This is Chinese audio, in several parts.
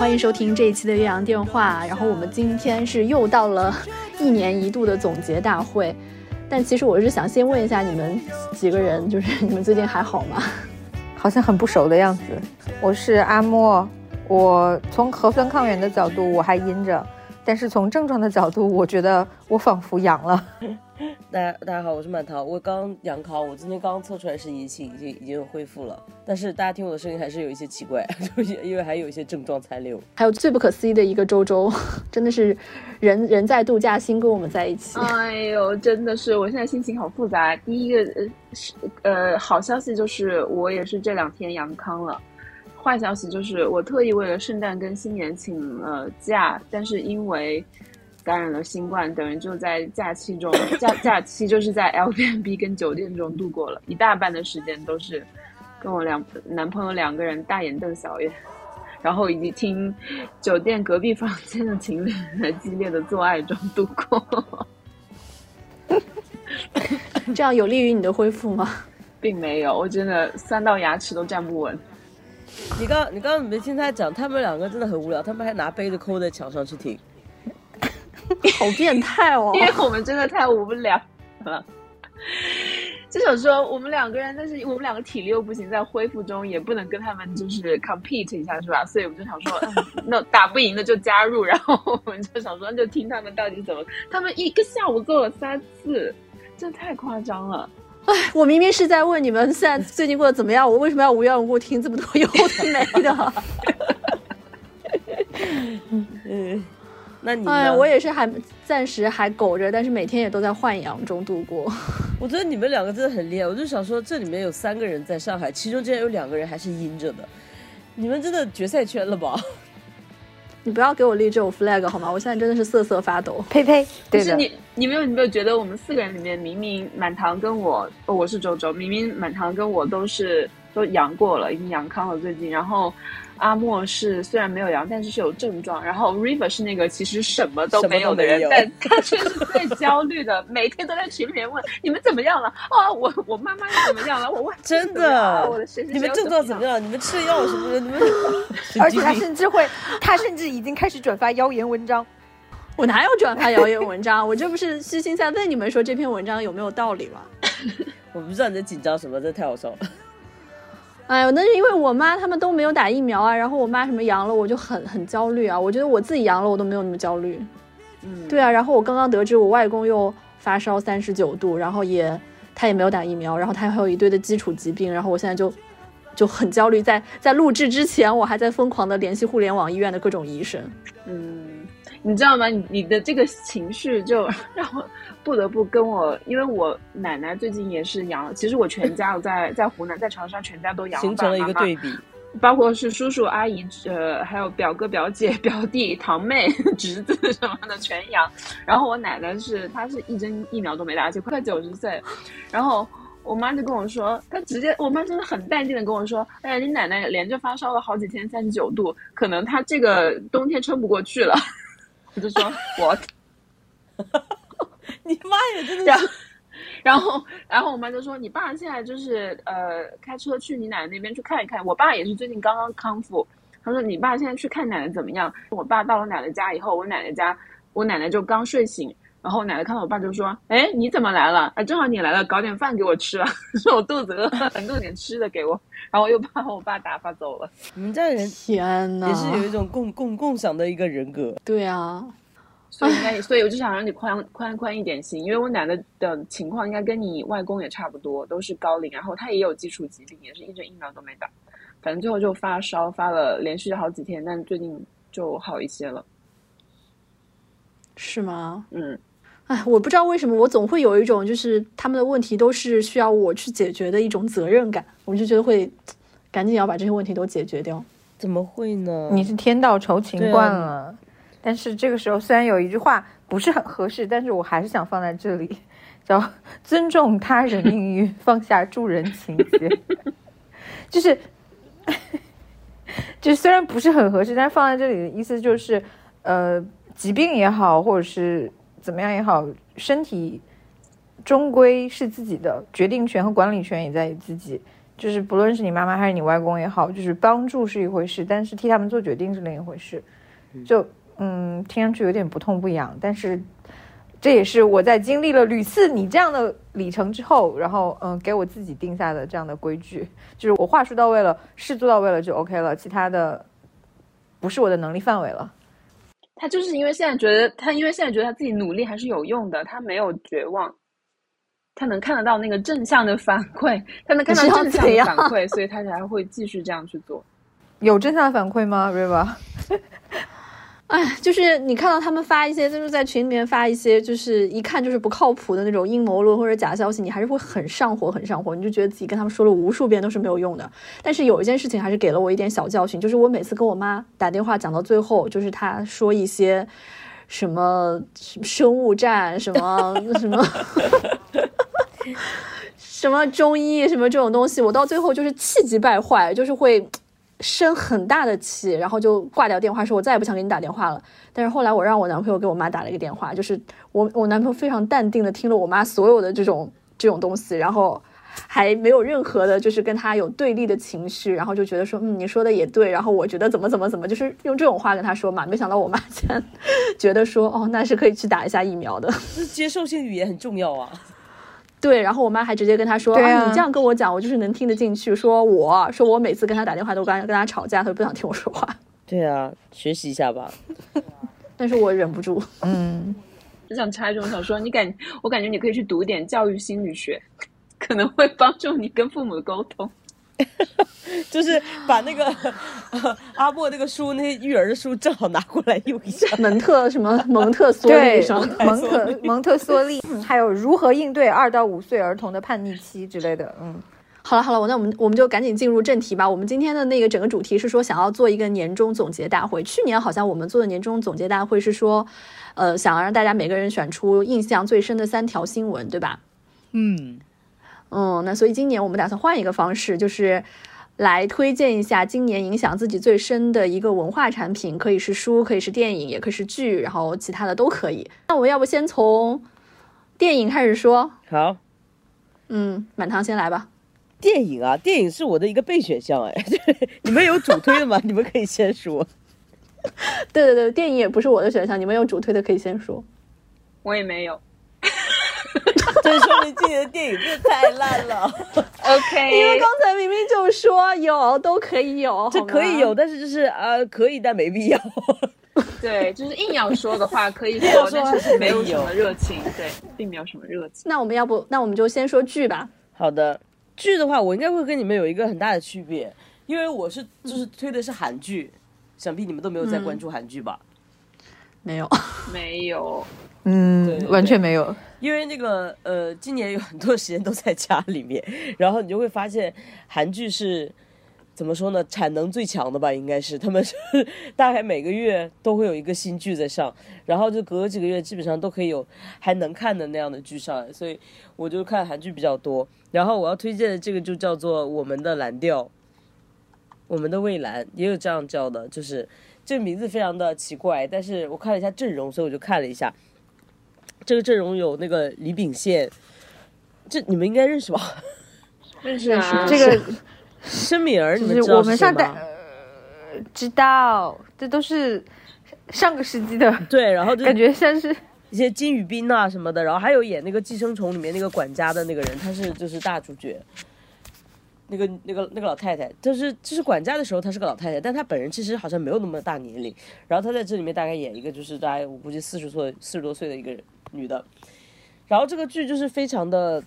欢迎收听这一期的岳阳电话。然后我们今天是又到了 一年一度的总结大会，但其实我是想先问一下你们几个人，就是你们最近还好吗？好像很不熟的样子。我是阿莫，我从核酸抗原的角度我还阴着，但是从症状的角度，我觉得我仿佛阳了。大家大家好，我是满桃，我刚阳康，我今天刚测出来是阴性，已经已经恢复了。但是大家听我的声音还是有一些奇怪，就是因为还有一些症状残留。还有最不可思议的一个周周，真的是人人在度假，心跟我们在一起。哎呦，真的是，我现在心情好复杂。第一个是呃好消息就是我也是这两天阳康了，坏消息就是我特意为了圣诞跟新年请了假，但是因为。感染了新冠，等于就在假期中，假假期就是在 L B N B 跟酒店中度过了一大半的时间，都是跟我两男朋友两个人大眼瞪小眼，然后以及听酒店隔壁房间的情侣在激烈的做爱中度过。这样有利于你的恢复吗？并没有，我真的酸到牙齿都站不稳。你刚你刚刚没听他讲，他们两个真的很无聊，他们还拿杯子抠在墙上去听。好变态哦！因为我们真的太无聊了，就想说我们两个人，但是我们两个体力又不行，在恢复中也不能跟他们就是 compete 一下，是吧？所以我们就想说，那打不赢的就加入，然后我们就想说，就听他们到底怎么。他们一个下午做了三次，这太夸张了！哎，我明明是在问你们现在最近过得怎么样，我为什么要无缘无故听这么多有的没的？嗯。那你哎，我也是还暂时还苟着，但是每天也都在换阳中度过。我觉得你们两个真的很厉害，我就想说，这里面有三个人在上海，其中竟然有两个人还是阴着的，你们真的决赛圈了吧？你不要给我立这种 flag 好吗？我现在真的是瑟瑟发抖。呸呸！不是你，你没有你没有觉得我们四个人里面，明明满堂跟我，哦我是周周，明明满堂跟我都是都阳过了，已经阳康了最近，然后。阿莫是虽然没有阳，但是是有症状。然后 River 是那个其实什么都没有的人，但他却是最焦虑的，每天都在群里面问你们怎么样了啊？我我妈妈又怎么样了？我问真的，我的谁你们症状怎么样？你们吃药什么的？你们 而且他甚至会，他甚至已经开始转发谣言文章。我哪有转发谣言文章？我这不是虚心在问你们说这篇文章有没有道理吗？我不知道你在紧张什么，这太好笑了。哎呦，那是因为我妈他们都没有打疫苗啊，然后我妈什么阳了，我就很很焦虑啊。我觉得我自己阳了，我都没有那么焦虑。嗯，对啊。然后我刚刚得知我外公又发烧三十九度，然后也他也没有打疫苗，然后他还有一堆的基础疾病，然后我现在就就很焦虑。在在录制之前，我还在疯狂的联系互联网医院的各种医生。嗯，你知道吗？你你的这个情绪就 让我。不得不跟我，因为我奶奶最近也是阳了。其实我全家我在 在湖南，在长沙，全家都阳了。形成了一个对比，包括是叔叔阿姨，呃，还有表哥表姐 表弟堂妹侄子什么的全阳。然后我奶奶是，她是一针疫苗都没打，而且快九十岁。然后我妈就跟我说，她直接，我妈真的很淡定的跟我说：“哎呀，你奶奶连着发烧了好几天，三十九度，可能她这个冬天撑不过去了。”我就说：“ what？。”你妈也真的，然后，然后我妈就说：“你爸现在就是呃，开车去你奶奶那边去看一看。”我爸也是最近刚刚康复，他说：“你爸现在去看奶奶怎么样？”我爸到了奶奶家以后，我奶奶家，我奶奶就刚睡醒，然后我奶奶看到我爸就说：“哎，你怎么来了？哎，正好你来了，搞点饭给我吃了，说我肚子饿，弄点吃的给我。”然后我又把我爸打发走了。你们家人天呐，也是有一种共共共享的一个人格。对啊。所以应该，所以我就想让你宽宽宽一点心，因为我奶奶的情况应该跟你外公也差不多，都是高龄，然后他也有基础疾病，也是一针疫苗都没打，反正最后就发烧，发了连续好几天，但最近就好一些了。是吗？嗯，哎，我不知道为什么，我总会有一种就是他们的问题都是需要我去解决的一种责任感，我就觉得会赶紧要把这些问题都解决掉。怎么会呢？你是天道酬勤惯了。但是这个时候，虽然有一句话不是很合适，但是我还是想放在这里，叫尊重他人命运，放下助人情节。就是，就虽然不是很合适，但是放在这里的意思就是，呃，疾病也好，或者是怎么样也好，身体终归是自己的，决定权和管理权也在于自己。就是不论是你妈妈还是你外公也好，就是帮助是一回事，但是替他们做决定是另一回事。就嗯，听上去有点不痛不痒，但是这也是我在经历了屡次你这样的里程之后，然后嗯，给我自己定下的这样的规矩，就是我话说到位了，事做到位了就 OK 了，其他的不是我的能力范围了。他就是因为现在觉得他，因为现在觉得他自己努力还是有用的，他没有绝望，他能看得到那个正向的反馈，他能看到正向的反馈，所以他才会继续这样去做。有正向的反馈吗，Riva？哎，就是你看到他们发一些，就是在群里面发一些，就是一看就是不靠谱的那种阴谋论或者假消息，你还是会很上火，很上火。你就觉得自己跟他们说了无数遍都是没有用的。但是有一件事情还是给了我一点小教训，就是我每次跟我妈打电话讲到最后，就是她说一些什么生物战，什么 什么什么中医，什么这种东西，我到最后就是气急败坏，就是会。生很大的气，然后就挂掉电话，说我再也不想给你打电话了。但是后来我让我男朋友给我妈打了一个电话，就是我我男朋友非常淡定的听了我妈所有的这种这种东西，然后还没有任何的，就是跟他有对立的情绪，然后就觉得说，嗯，你说的也对，然后我觉得怎么怎么怎么，就是用这种话跟他说嘛。没想到我妈竟然觉得说，哦，那是可以去打一下疫苗的。接受性语言很重要啊。对，然后我妈还直接跟他说：“啊，你这样跟我讲，我就是能听得进去。说我说我每次跟他打电话都跟跟他吵架，他不想听我说话。对啊，学习一下吧。但是我忍不住，嗯，就想插一句，我想说，你感我感觉你可以去读点教育心理学，可能会帮助你跟父母的沟通。就是把那个 阿莫那个书，那些育儿的书正好拿过来用一下。蒙特什么蒙特梭利什么蒙特蒙特梭利，还有如何应对二到五岁儿童的叛逆期之类的。嗯，好了好了，我那我们我们就赶紧进入正题吧。我们今天的那个整个主题是说想要做一个年终总结大会。去年好像我们做的年终总结大会是说，呃，想要让大家每个人选出印象最深的三条新闻，对吧？嗯。嗯，那所以今年我们打算换一个方式，就是来推荐一下今年影响自己最深的一个文化产品，可以是书，可以是电影，也可以是剧，然后其他的都可以。那我们要不先从电影开始说？好，嗯，满堂先来吧。电影啊，电影是我的一个备选项，哎，你们有主推的吗？你们可以先说。对对对，电影也不是我的选项，你们有主推的可以先说。我也没有。这说明今年的电影真的太烂了。OK，因为刚才明明就说有都可以有，这可以有，但是就是呃，可以但没必要。对，就是硬要说的话可以说，但是没有什么热情，对，并没有什么热情。那我们要不，那我们就先说剧吧。好的，剧的话，我应该会跟你们有一个很大的区别，因为我是就是推的是韩剧，想必你们都没有在关注韩剧吧？没有，没有。嗯，完全没有，因为那个呃，今年有很多时间都在家里面，然后你就会发现韩剧是怎么说呢，产能最强的吧，应该是他们是大概每个月都会有一个新剧在上，然后就隔几个月基本上都可以有还能看的那样的剧上来，所以我就看韩剧比较多。然后我要推荐的这个就叫做《我们的蓝调》，我们的蔚蓝也有这样叫的，就是这个名字非常的奇怪，但是我看了一下阵容，所以我就看了一下。这个阵容有那个李秉宪，这你们应该认识吧？认识啊。这个申敏儿，你们知道吗？知道，这都是上个世纪的。对，然后就 感觉像是一些金宇彬啊什么的，然后还有演那个《寄生虫》里面那个管家的那个人，他是就是大主角。那个那个那个老太太，就是就是管家的时候，她是个老太太，但她本人其实好像没有那么大年龄。然后她在这里面大概演一个，就是大概我估计四十岁四十多岁的一个女的。然后这个剧就是非常的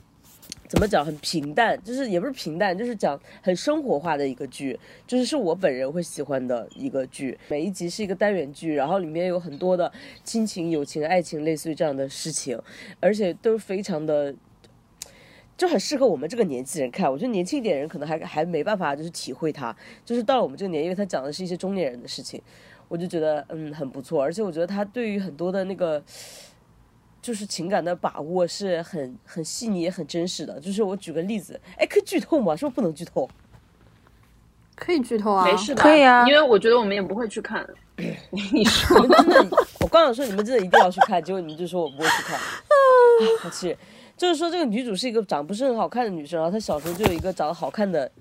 怎么讲，很平淡，就是也不是平淡，就是讲很生活化的一个剧，就是是我本人会喜欢的一个剧。每一集是一个单元剧，然后里面有很多的亲情、友情、爱情，类似于这样的事情，而且都是非常的。就很适合我们这个年纪人看，我觉得年轻一点人可能还还没办法，就是体会它。就是到了我们这个年，因为他讲的是一些中年人的事情，我就觉得嗯很不错。而且我觉得他对于很多的那个就是情感的把握是很很细腻也很真实的。就是我举个例子，哎，可以剧透吗？是不是不能剧透？可以剧透啊，没事的，可以啊。因为我觉得我们也不会去看。你 说，你们真的，我刚想说你们真的一定要去看，结果你们就说我不会去看，好气人。就是说，这个女主是一个长不是很好看的女生，然后她小时候就有一个长得好看的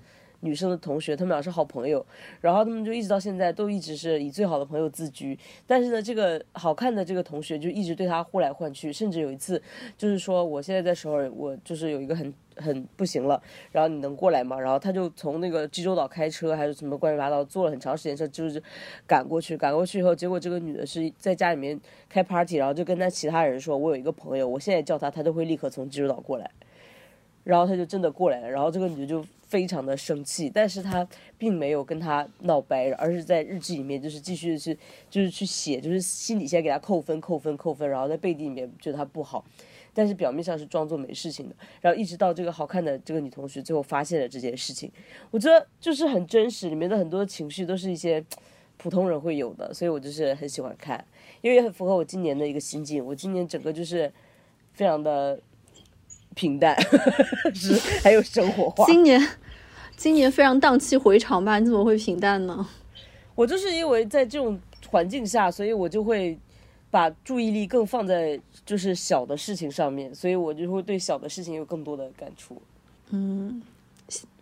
女生的同学，他们俩是好朋友，然后他们就一直到现在都一直是以最好的朋友自居。但是呢，这个好看的这个同学就一直对他呼来唤去，甚至有一次就是说，我现在在首尔，我就是有一个很很不行了，然后你能过来吗？然后他就从那个济州岛开车还是什么乱七八糟，坐了很长时间车，就是赶过去。赶过去以后，结果这个女的是在家里面开 party，然后就跟他其他人说，我有一个朋友，我现在叫他，他都会立刻从济州岛过来。然后他就真的过来了，然后这个女的就非常的生气，但是她并没有跟他闹掰，而是在日记里面就是继续去就是去写，就是心底先给他扣分扣分扣分，然后在背地里面觉得他不好，但是表面上是装作没事情的，然后一直到这个好看的这个女同学最后发现了这件事情，我觉得就是很真实，里面的很多情绪都是一些普通人会有的，所以我就是很喜欢看，因为也很符合我今年的一个心境，我今年整个就是非常的。平淡，是还有生活化。今年，今年非常荡气回肠吧？你怎么会平淡呢？我就是因为在这种环境下，所以我就会把注意力更放在就是小的事情上面，所以我就会对小的事情有更多的感触。嗯，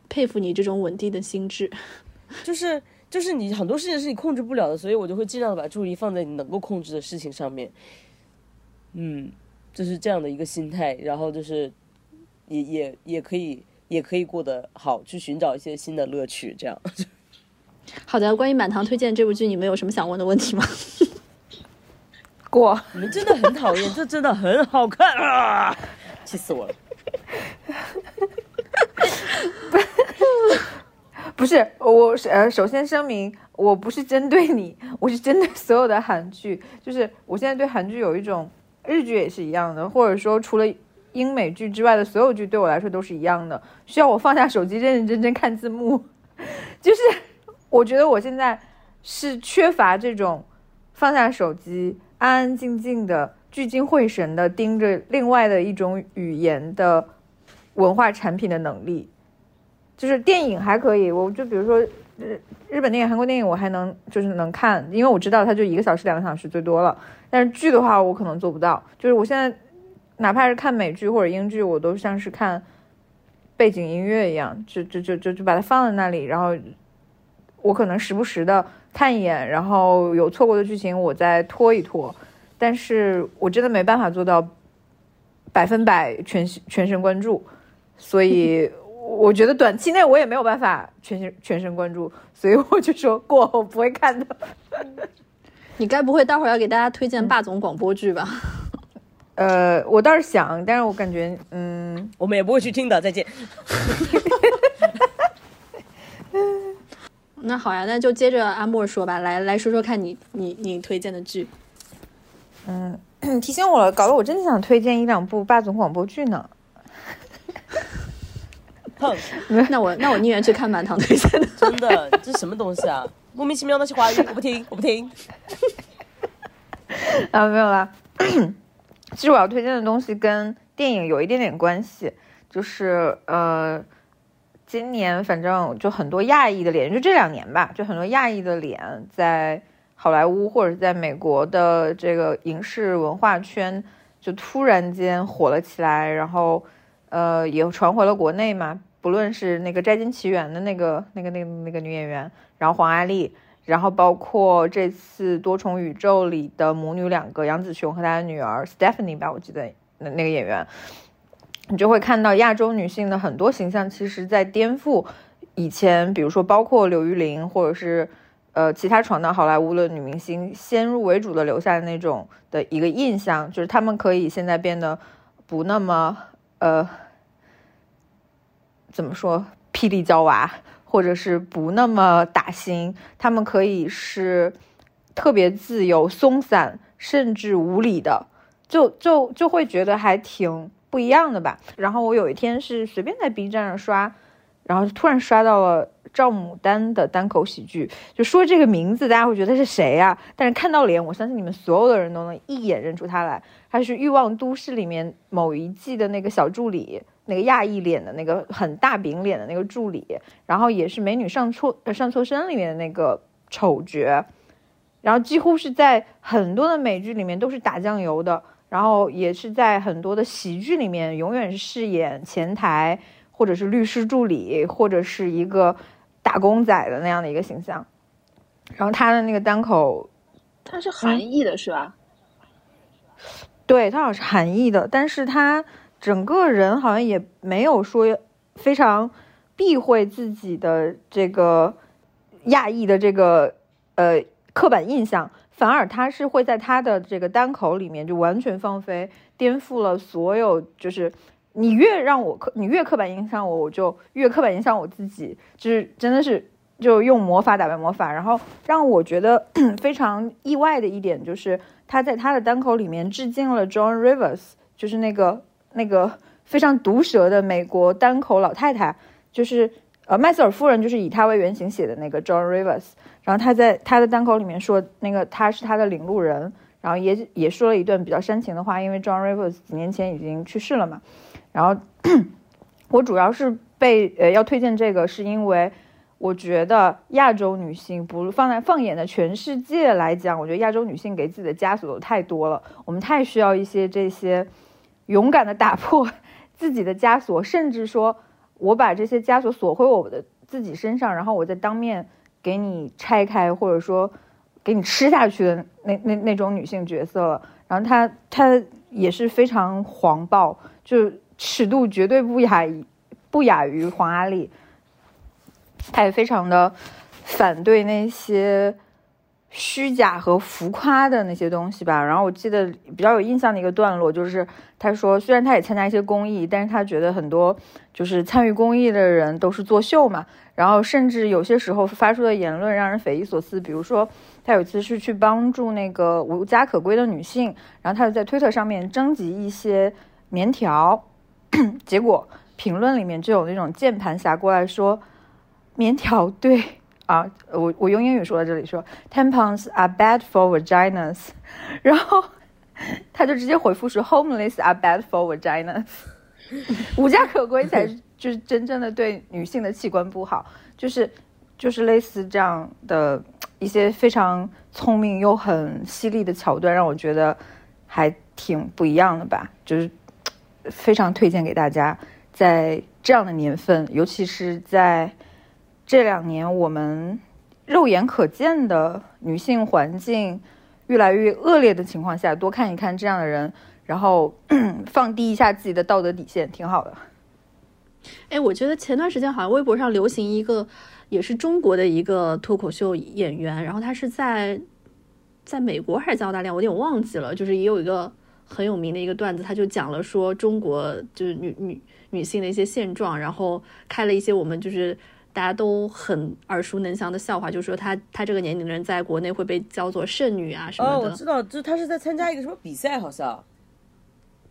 佩服你这种稳定的心智。就是就是你很多事情是你控制不了的，所以我就会尽量的把注意力放在你能够控制的事情上面。嗯，就是这样的一个心态，然后就是。也也也可以，也可以过得好，去寻找一些新的乐趣，这样。好的，关于满堂推荐这部剧，你们有什么想问的问题吗？过，你们真的很讨厌，这真的很好看啊！气死我了。不是，我是呃，首先声明，我不是针对你，我是针对所有的韩剧。就是我现在对韩剧有一种，日剧也是一样的，或者说除了。英美剧之外的所有剧对我来说都是一样的，需要我放下手机认认真真看字幕。就是我觉得我现在是缺乏这种放下手机、安安静静的、聚精会神的盯着另外的一种语言的文化产品的能力。就是电影还可以，我就比如说日日本电影、韩国电影，我还能就是能看，因为我知道它就一个小时、两个小时最多了。但是剧的话，我可能做不到。就是我现在。哪怕是看美剧或者英剧，我都像是看背景音乐一样，就就就就就把它放在那里，然后我可能时不时的看一眼，然后有错过的剧情我再拖一拖，但是我真的没办法做到百分百全全神贯注，所以我觉得短期内我也没有办法全神全神贯注，所以我就说过我不会看的。你该不会待会儿要给大家推荐霸总广播剧吧？呃，我倒是想，但是我感觉，嗯，我们也不会去听的。再见。那好呀，那就接着阿莫说吧，来来说说看你你你推荐的剧。嗯，提醒我了，搞得我真的想推荐一两部霸总广播剧呢。哼，那我那我宁愿去看满堂推荐的。真的，这什么东西啊？莫名其妙那些话语，我不听，我不听。啊，没有啦。其实我要推荐的东西跟电影有一点点关系，就是呃，今年反正就很多亚裔的脸，就这两年吧，就很多亚裔的脸在好莱坞或者在美国的这个影视文化圈就突然间火了起来，然后呃也传回了国内嘛，不论是那个《摘金奇缘》的那个那个那个那个女演员，然后黄阿丽。然后包括这次多重宇宙里的母女两个杨紫琼和她的女儿 Stephanie 吧，我记得那那个演员，你就会看到亚洲女性的很多形象，其实在颠覆以前，比如说包括刘玉玲或者是呃其他闯荡好莱坞的女明星先入为主的留下的那种的一个印象，就是她们可以现在变得不那么呃怎么说霹雳娇娃。或者是不那么打心，他们可以是特别自由、松散，甚至无理的，就就就会觉得还挺不一样的吧。然后我有一天是随便在 B 站上刷，然后突然刷到了赵牡丹的单口喜剧，就说这个名字，大家会觉得是谁呀？但是看到脸，我相信你们所有的人都能一眼认出他来，他是《欲望都市》里面某一季的那个小助理。那个亚裔脸的那个很大饼脸的那个助理，然后也是《美女上错上错身》里面的那个丑角，然后几乎是在很多的美剧里面都是打酱油的，然后也是在很多的喜剧里面永远是饰演前台或者是律师助理，或者是一个打工仔的那样的一个形象。然后他的那个单口，他是韩裔的是吧？对他好像是韩裔的，但是他整个人好像也没有说非常避讳自己的这个亚裔的这个呃刻板印象，反而他是会在他的这个单口里面就完全放飞，颠覆了所有，就是你越让我刻，你越刻板印象我，我就越刻板印象我自己，就是真的是就用魔法打败魔法。然后让我觉得 非常意外的一点就是。他在他的单口里面致敬了 John Rivers，就是那个那个非常毒舌的美国单口老太太，就是呃麦瑟尔夫人，就是以她为原型写的那个 John Rivers。然后他在他的单口里面说，那个他是他的领路人，然后也也说了一段比较煽情的话，因为 John Rivers 几年前已经去世了嘛。然后 我主要是被呃要推荐这个，是因为。我觉得亚洲女性不放在放眼的全世界来讲，我觉得亚洲女性给自己的枷锁都太多了。我们太需要一些这些勇敢的打破自己的枷锁，甚至说我把这些枷锁锁回我的自己身上，然后我再当面给你拆开，或者说给你吃下去的那 那那种女性角色了。然后她她也是非常黄暴，就尺度绝对不亚于不亚于黄阿丽。他也非常的反对那些虚假和浮夸的那些东西吧。然后我记得比较有印象的一个段落，就是他说，虽然他也参加一些公益，但是他觉得很多就是参与公益的人都是作秀嘛。然后甚至有些时候发出的言论让人匪夷所思。比如说，他有一次是去帮助那个无家可归的女性，然后他就在推特上面征集一些棉条，结果评论里面就有那种键盘侠过来说。棉条对啊，我我用英语说到这里说，tampons are bad for vaginas，然后他就直接回复说，homeless are bad for vaginas，无家可归才是就是真正的对女性的器官不好，就是就是类似这样的一些非常聪明又很犀利的桥段，让我觉得还挺不一样的吧，就是非常推荐给大家，在这样的年份，尤其是在。这两年，我们肉眼可见的女性环境越来越恶劣的情况下，多看一看这样的人，然后 放低一下自己的道德底线，挺好的。哎，我觉得前段时间好像微博上流行一个，也是中国的一个脱口秀演员，然后他是在在美国还是在澳大利亚，我有点忘记了。就是也有一个很有名的一个段子，他就讲了说中国就是女女女性的一些现状，然后开了一些我们就是。大家都很耳熟能详的笑话，就是说她她这个年龄的人在国内会被叫做剩女啊什么的。哦，我知道，就是她是在参加一个什么比赛，好像。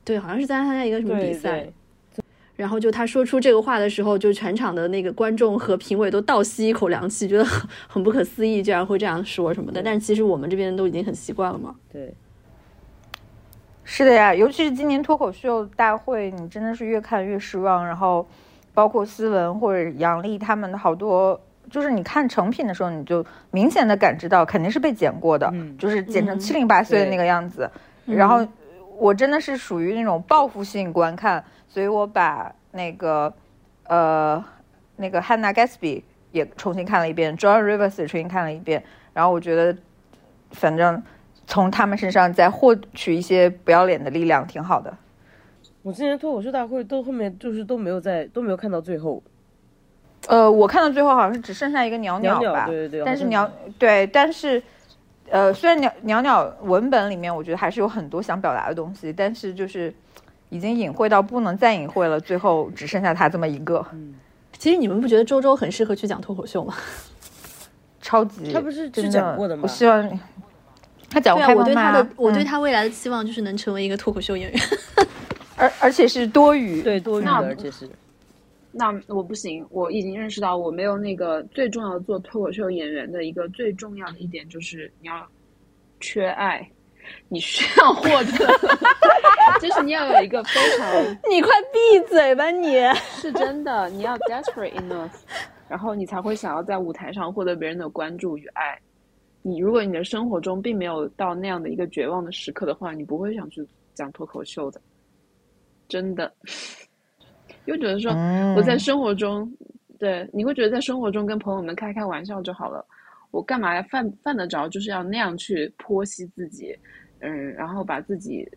对，好像是在参加一个什么比赛。然后就她说出这个话的时候，就全场的那个观众和评委都倒吸一口凉气，觉得很 很不可思议，居然会这样说什么的。但是其实我们这边都已经很习惯了嘛。对。是的呀，尤其是今年脱口秀大会，你真的是越看越失望，然后。包括思文或者杨笠他们的好多，就是你看成品的时候，你就明显的感知到肯定是被剪过的，就是剪成七零八碎的那个样子。然后我真的是属于那种报复性观看，所以我把那个呃那个 Hannah Gatsby 也重新看了一遍，John Rivers 也重新看了一遍。然后我觉得，反正从他们身上再获取一些不要脸的力量，挺好的。我今年脱口秀大会都后面就是都没有在都没有看到最后，呃，我看到最后好像是只剩下一个鸟鸟吧，对对对，但是鸟对，但是呃，虽然鸟鸟鸟文本里面我觉得还是有很多想表达的东西，但是就是已经隐晦到不能再隐晦了，最后只剩下他这么一个。嗯，其实你们不觉得周周很适合去讲脱口秀吗？超级，他不是去讲过的吗？我希望他讲过，我对他的我对他未来的期望就是能成为一个脱口秀演员。而而且是多余，对多余的，而且是，那我不行，我已经认识到我没有那个最重要的做脱口秀演员的一个最重要的一点就是你要缺爱，你需要获得，就是你要有一个非常，你快闭嘴吧你，是真的，你要 desperate enough，然后你才会想要在舞台上获得别人的关注与爱。你如果你的生活中并没有到那样的一个绝望的时刻的话，你不会想去讲脱口秀的。真的，又觉得说嗯我在生活中，对，你会觉得在生活中跟朋友们开开玩笑就好了，我干嘛要犯犯得着就是要那样去剖析自己，嗯，然后把自己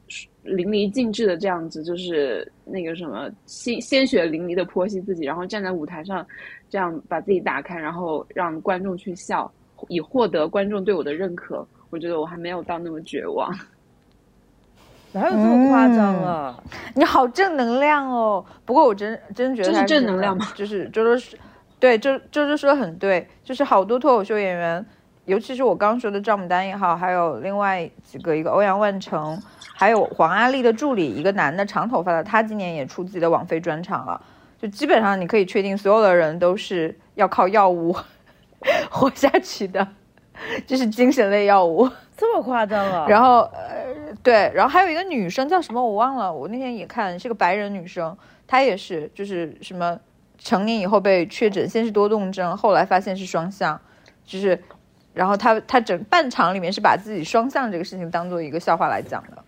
淋漓尽致的这样子，就是那个什么鲜鲜血淋漓的剖析自己，然后站在舞台上，这样把自己打开，然后让观众去笑，以获得观众对我的认可。我觉得我还没有到那么绝望。哪有这么夸张啊？你好正能量哦！不过我真真觉得这是他正能量吗就是周周说，对周周周说的很对，就是好多脱口秀演员，尤其是我刚说的赵牡丹也好，还有另外几个，一个欧阳万成，还有黄阿丽的助理，一个男的长头发的，他今年也出自己的网飞专场了。就基本上你可以确定，所有的人都是要靠药物 活下去的，就是精神类药物。这么夸张啊？然后呃，对，然后还有一个女生叫什么我忘了，我那天也看是个白人女生，她也是就是什么成年以后被确诊先是多动症，后来发现是双向，就是然后她她整半场里面是把自己双向这个事情当做一个笑话来讲的。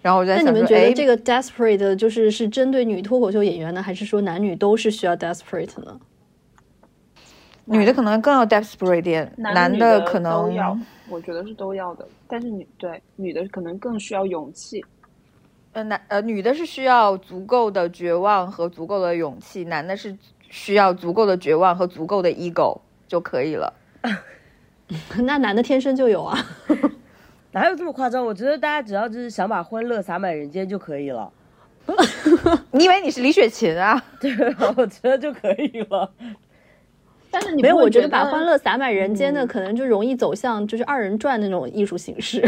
然后我在那想那，你们觉得哎，这个 desperate 就是是针对女脱口秀演员呢，还是说男女都是需要 desperate 呢？女的可能更要 desperate 点，男的的可能都要，我觉得是都要的。但是女对女的可能更需要勇气。呃男呃女的是需要足够的绝望和足够的勇气，男的是需要足够的绝望和足够的 ego 就可以了。那男的天生就有啊。哪有这么夸张？我觉得大家只要就是想把欢乐洒满人间就可以了。你以为你是李雪琴啊？对，我觉得就可以了。但是你没有，我觉得把欢乐洒满人间的，可能就容易走向就是二人转那种艺术形式。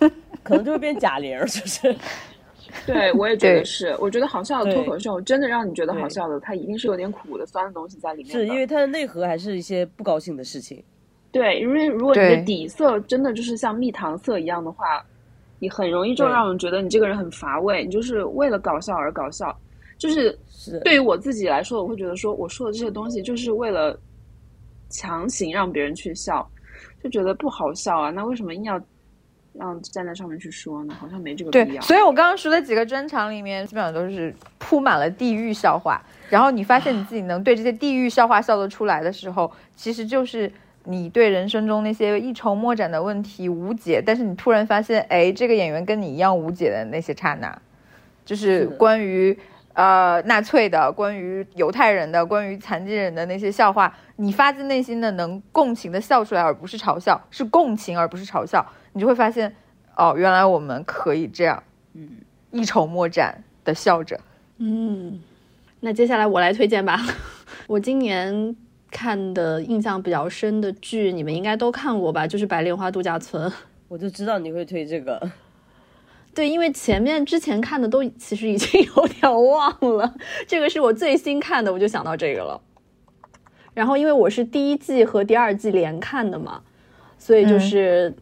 可能就会变贾玲儿，就是 对，我也觉得是。我觉得好笑的脱口秀真的让你觉得好笑的，它一定是有点苦的、酸的东西在里面。是因为它的内核还是一些不高兴的事情。对，因为如果你的底色真的就是像蜜糖色一样的话，你很容易就让人觉得你这个人很乏味，你就是为了搞笑而搞笑。就是是对于我自己来说，我会觉得说我说的这些东西就是为了强行让别人去笑，就觉得不好笑啊。那为什么硬要让站在上面去说呢？好像没这个必对，要。所以我刚刚说的几个专场里面，基本上都是铺满了地狱笑话。然后你发现你自己能对这些地狱笑话笑得出来的时候，其实就是你对人生中那些一筹莫展的问题无解，但是你突然发现，哎，这个演员跟你一样无解的那些刹那，就是关于呃纳粹的、关于犹太人的、关于残疾人的那些笑话，你发自内心的能共情的笑出来，而不是嘲笑，是共情而不是嘲笑，你就会发现，哦，原来我们可以这样，嗯，一筹莫展的笑着。嗯，那接下来我来推荐吧。我今年看的印象比较深的剧，你们应该都看过吧？就是《白莲花度假村》。我就知道你会推这个。对，因为前面之前看的都其实已经 有点忘了，这个是我最新看的，我就想到这个了。然后因为我是第一季和第二季连看的嘛，所以就是、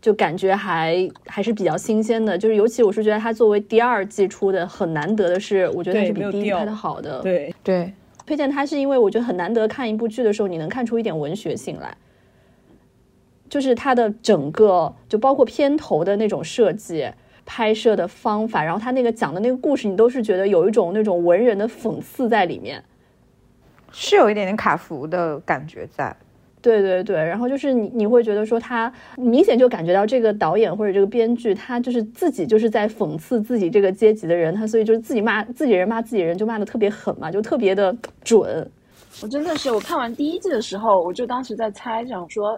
就感觉还还是比较新鲜的。就是尤其我是觉得它作为第二季出的，很难得的是，我觉得它是比第一季拍的好的。对，对，推荐它是因为我觉得很难得看一部剧的时候，你能看出一点文学性来，就是它的整个就包括片头的那种设计、拍摄的方法，然后他那个讲的那个故事，你都是觉得有一种那种文人的讽刺在里面。是有一点点卡服的感觉在。对对对，然后就是你你会觉得说他明显就感觉到这个导演或者这个编剧，他就是自己就是在讽刺自己这个阶级的人，他所以就是自己骂自己人骂自己人就骂的特别狠嘛，就特别的准。我真的是，我看完第一季的时候，我就当时在猜，想说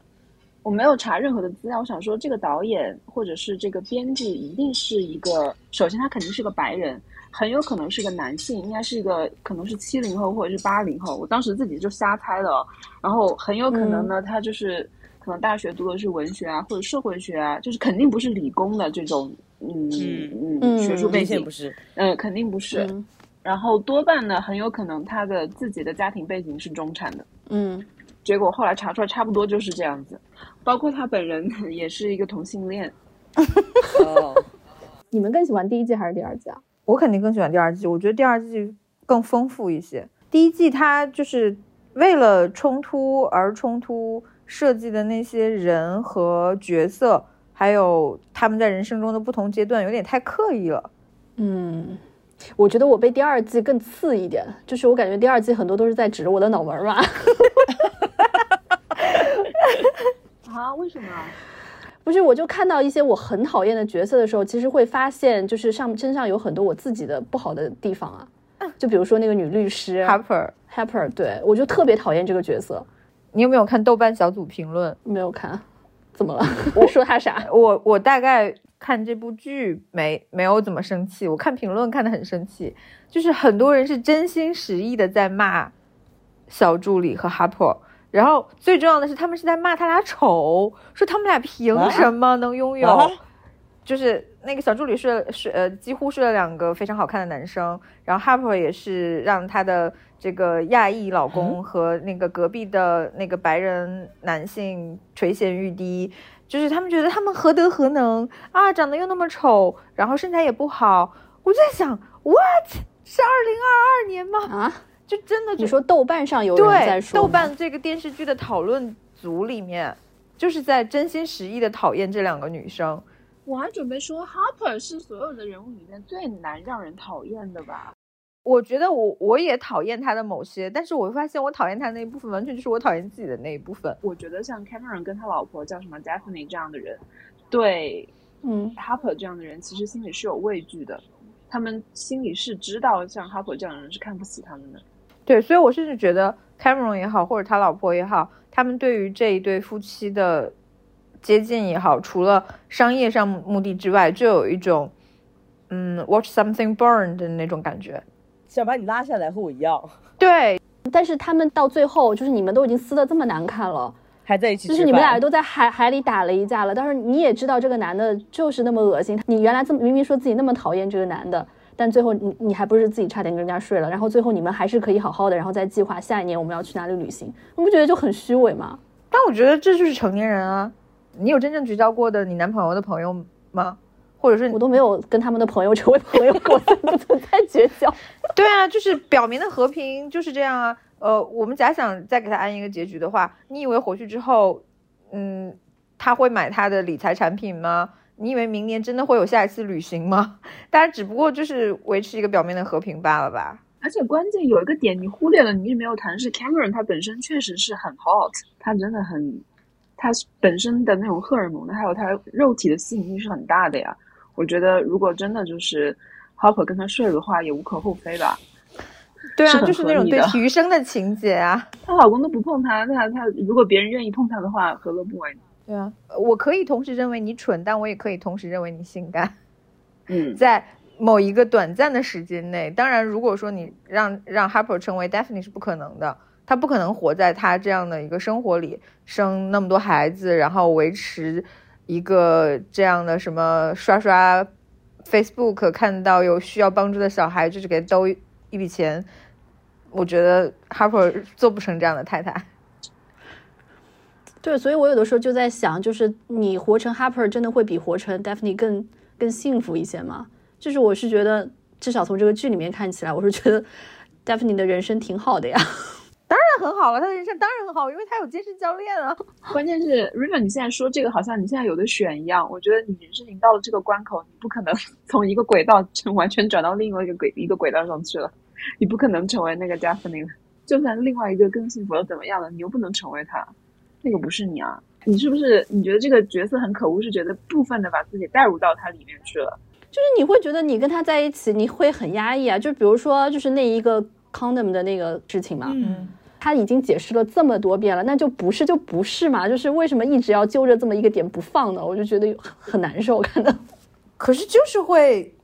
我没有查任何的资料，我想说这个导演或者是这个编剧一定是一个，首先他肯定是个白人，很有可能是个男性，应该是一个可能是七零后或者是八零后，我当时自己就瞎猜的，然后很有可能呢，他就是可能大学读的是文学啊或者社会学啊，就是肯定不是理工的这种，嗯嗯嗯学术背景不，是。嗯，肯定不是。嗯然后多半呢，很有可能他的自己的家庭背景是中产的。嗯结果后来查出来，差不多就是这样子。包括他本人 也是一个同性恋。哦，你们更喜欢第一季还是第二季啊？我肯定更喜欢第二季，我觉得第二季更丰富一些。第一季它就是为了冲突而冲突设计的那些人和角色，还有他们在人生中的不同阶段，有点太刻意了。嗯，我觉得我被第二季更刺一点，就是我感觉第二季很多都是在指着我的脑门嘛。啊？为什么？不是，我就看到一些我很讨厌的角色的时候，其实会发现，就是上身上有很多我自己的不好的地方啊。就比如说那个女律师 Harper，Harper，对我就特别讨厌这个角色。你有没有看豆瓣小组评论？没有看，怎么了？我 说他啥？我我大概看这部剧没没有怎么生气，我看评论看得很生气，就是很多人是真心实意的在骂小助理和 Harper，然后最重要的是他们是在骂他俩丑，说他们俩凭什么能拥有，啊？就是那个小助理睡了睡呃几乎睡了两个非常好看的男生，然后 Harper 也是让他的这个亚裔老公和那个隔壁的那个白人男性垂涎欲滴，就是他们觉得他们何德何能啊，长得又那么丑，然后身材也不好，我就在想，what？是二零二二年吗？啊？就真的就你说豆瓣上有人在说豆瓣这个电视剧的讨论组里面，就是在真心实意的讨厌这两个女生。我还准备说，Harper 是所有的人物里面最难让人讨厌的吧？我觉得我我也讨厌他的某些，但是我会发现我讨厌他那一部分，完全就是我讨厌自己的那一部分。我觉得像 Cameron 跟他老婆叫什么 Daphne 这样的人，对嗯 Harper 这样的人其实心里是有畏惧的，他们心里是知道像 Harper 这样的人是看不起他们的。对，所以我甚至觉得 Cameron 也好，或者他老婆也好，他们对于这一对夫妻的接近也好，除了商业上目的之外，就有一种嗯 watch something burn 的那种感觉。想把你拉下来，和我一样，对，但是他们到最后，就是你们都已经撕的这么难看了，还在一起。就是你们俩都在海海里打了一架了，但是你也知道这个男的就是那么恶心，你原来这么明明说自己那么讨厌这个男的，但最后你你还不是自己差点跟人家睡了，然后最后你们还是可以好好的，然后再计划下一年我们要去哪里旅行，你不觉得就很虚伪吗？但我觉得这就是成年人啊。你有真正结交过的你男朋友的朋友吗？或者是我都没有跟他们的朋友成为朋友过，不存在绝交。对啊，就是表面的和平就是这样啊。呃，我们假想再给他安一个结局的话，你以为回去之后，嗯，他会买他的理财产品吗？你以为明年真的会有下一次旅行吗？大家只不过就是维持一个表面的和平罢了吧。而且关键有一个点你忽略了，你也没有谈是 Cameron 他本身确实是很 hot，他真的很，他本身的那种荷尔蒙的还有他肉体的吸引力是很大的呀。我觉得如果真的就是 Hopper 跟他睡了的话，也无可厚非吧。对啊，是就是那种对体育生的情节啊。她老公都不碰她，那她如果别人愿意碰她的话，何乐不为呢？对啊，我可以同时认为你蠢，但我也可以同时认为你性感。嗯，在某一个短暂的时间内，当然，如果说你让让 Harper 成为 Daphne 是不可能的，他不可能活在他这样的一个生活里，生那么多孩子，然后维持一个这样的什么刷刷 Facebook 看到有需要帮助的小孩，就是给他兜一一笔钱。我觉得 Harper 做不成这样的太太。对，所以我有的时候就在想，就是你活成 Harper 真的会比活成 Daphne 更更幸福一些吗？就是我是觉得，至少从这个剧里面看起来，我是觉得 Daphne 的人生挺好的呀。当然很好了，他的人生当然很好，因为他有健身教练啊。关键是 River，你现在说这个好像你现在有的选一样。我觉得你人生已经到了这个关口，你不可能 从一个轨道完全转到另外一个轨一个轨道上去了，你不可能成为那个 Daphne 了。就算另外一个更幸福又怎么样了？你又不能成为他，那个不是你啊！你是不是你觉得这个角色很可恶？是觉得部分的把自己带入到他里面去了？就是你会觉得你跟他在一起，你会很压抑啊。就比如说，就是那一个 condom 的那个事情嘛，嗯，他已经解释了这么多遍了，那就不是就不是嘛。就是为什么一直要揪着这么一个点不放呢？我就觉得很难受，看的。可是就是会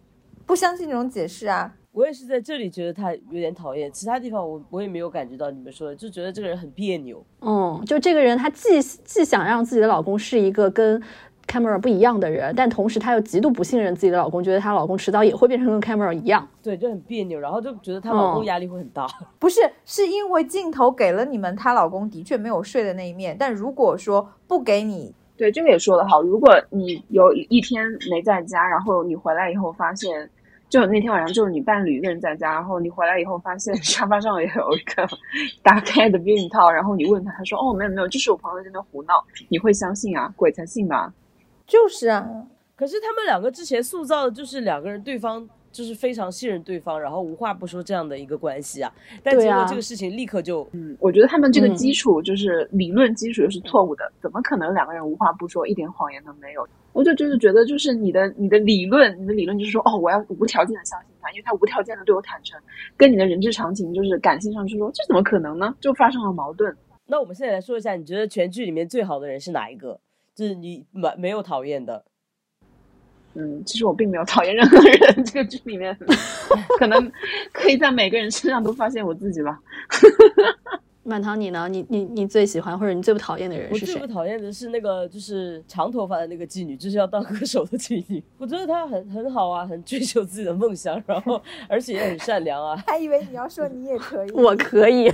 不相信这种解释啊。我也是在这里觉得他有点讨厌，其他地方我我也没有感觉到你们说的，就觉得这个人很别扭。嗯，就这个人，他既既想让自己的老公是一个跟 Cameron 不一样的人，但同时他又极度不信任自己的老公，觉得她老公迟早也会变成跟 Cameron 一样。对，就很别扭，然后就觉得她老公嗯压力会很大。不是，是因为镜头给了你们她老公的确没有睡的那一面，但如果说不给你，对，这个也说得好。如果你有一天没在家，然后你回来以后发现，就那天晚上就是你伴侣一个人在家，然后你回来以后发现 沙发上也有一个 打开的避孕套，然后你问他，他说：“哦，没有没有，就是我朋友在那胡闹。”你会相信啊？鬼才信吧！就是啊，可是他们两个之前塑造的就是两个人对方就就是非常信任对方，然后无话不说这样的一个关系啊。但对啊结果这个事情立刻就嗯，我觉得他们这个嗯基础就是理论基础就是错误的，怎么可能两个人无话不说，一点谎言都没有？我就就是觉得，就是你的你的理论，你的理论就是说，哦，我要无条件的相信他，因为他无条件的对我坦诚，跟你的人之常情就是感性上去说，这怎么可能呢？就发生了矛盾。那我们现在来说一下，你觉得全剧里面最好的人是哪一个？就是你没没有讨厌的。嗯，其实我并没有讨厌任何人，这个剧里面 可能可以在每个人身上都发现我自己吧。满堂你呢？你你你最喜欢或者你最不讨厌的人是谁我最不？讨厌的是那个就是长头发的那个妓女，就是要当歌手的妓女。我觉得她很很好啊，很追求自己的梦想，然后 而且也很善良啊。还以为你要说你也可以，我可以，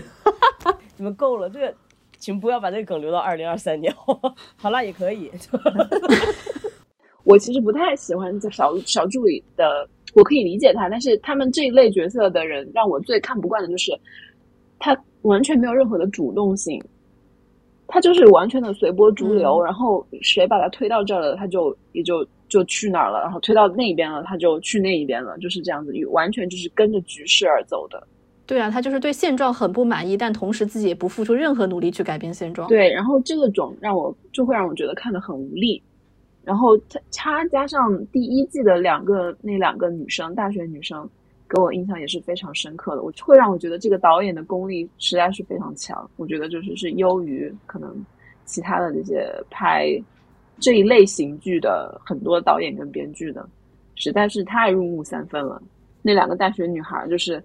你们够了，这个请不要把这个梗留到二零二三年。好啦，也可以。我其实不太喜欢这小小助理的，我可以理解他，但是他们这一类角色的人，让我最看不惯的就是他完全没有任何的主动性，他就是完全的随波逐流，嗯然后谁把他推到这儿了，他就也就就去哪儿了，然后推到那一边了，他就去那一边了，就是这样子，完全就是跟着局势而走的。对啊，他就是对现状很不满意，但同时自己也不付出任何努力去改变现状。对，然后这个种让我就会让我觉得看得很无力。然后他他加上第一季的两个那两个女生，大学女生，给我印象也是非常深刻的。我会让我觉得这个导演的功力实在是非常强，我觉得就是是优于可能其他的这些拍这一类型剧的很多导演跟编剧的，实在是太入木三分了。那两个大学女孩就是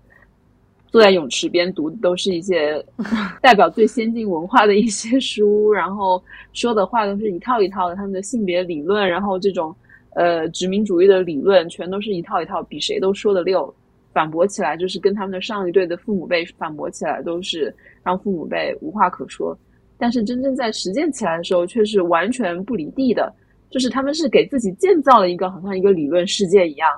坐在泳池边读的都是一些 代表最先进文化的一些书，然后说的话都是一套一套的，他们的性别理论，然后这种呃殖民主义的理论，全都是一套一套，比谁都说的溜。反驳起来就是跟他们的上一辈的父母辈反驳起来，都是让父母辈无话可说。但是真正在实践起来的时候，却是完全不离地的，就是他们是给自己建造了一个好像一个理论世界一样，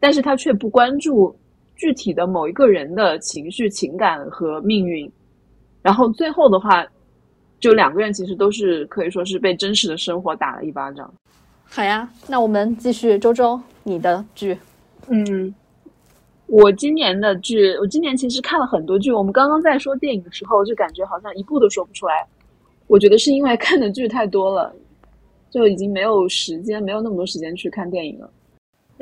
但是他却不关注具体的某一个人的情绪、情感和命运。然后最后的话，就两个人其实都是可以说是被真实的生活打了一巴掌。好呀，那我们继续周周你的剧。嗯，我今年的剧，我今年其实看了很多剧。我们刚刚在说电影的时候，就感觉好像一部都说不出来。我觉得是因为看的剧太多了，就已经没有时间，没有那么多时间去看电影了。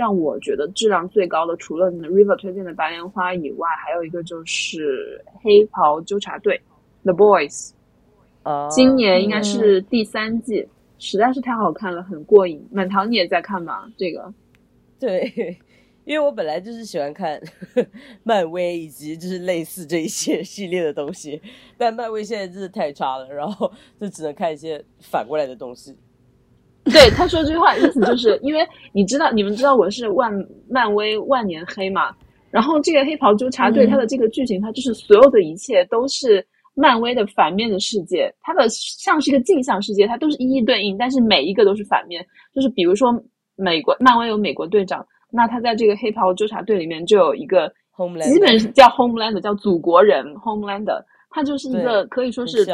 让我觉得质量最高的，除了 River 推荐的《白莲花》以外，还有一个就是《黑袍纠察队》The Boys。啊，今年应该是第三季，实在是太好看了，很过瘾。满堂你也在看吧？这个 对，因为我本来就是喜欢看 漫威以及就是类似这一些 系列的东西，但漫威现在真的太差了，然后就只能看一些反过来的东西。对他说这句话意思就是因为你知道，你们知道我是万漫威万年黑嘛，然后这个黑袍纠察队嗯它的这个剧情，它就是所有的一切都是漫威的反面的世界，它的像是一个镜像世界，它都是一一对应，但是每一个都是反面。就是比如说美国漫威有美国队长，那他在这个黑袍纠察队里面就有一个 Homeland 基本是叫 Homeland，叫祖国人 Homeland，他就是一个可以说是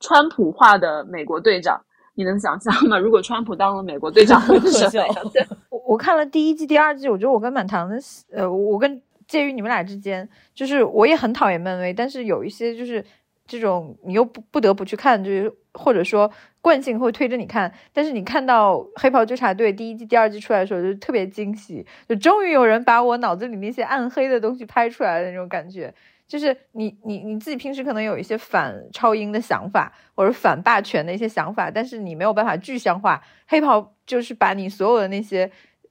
川普化的美国队长。你能想象吗？如果川普当了美国队长，会是？我 我看了第一季、第二季，我觉得我跟满堂的，呃，我跟介于你们俩之间，就是我也很讨厌漫威，但是有一些就是这种你又不不得不去看，就是或者说惯性会推着你看，但是你看到《黑袍纠察队》第一季、第二季出来的时候，就特别惊喜，就终于有人把我脑子里那些暗黑的东西拍出来的那种感觉。就是你你你自己平时可能有一些反超英的想法，或者反霸权的一些想法，但是你没有办法具象化。黑袍就是把你所有的那些，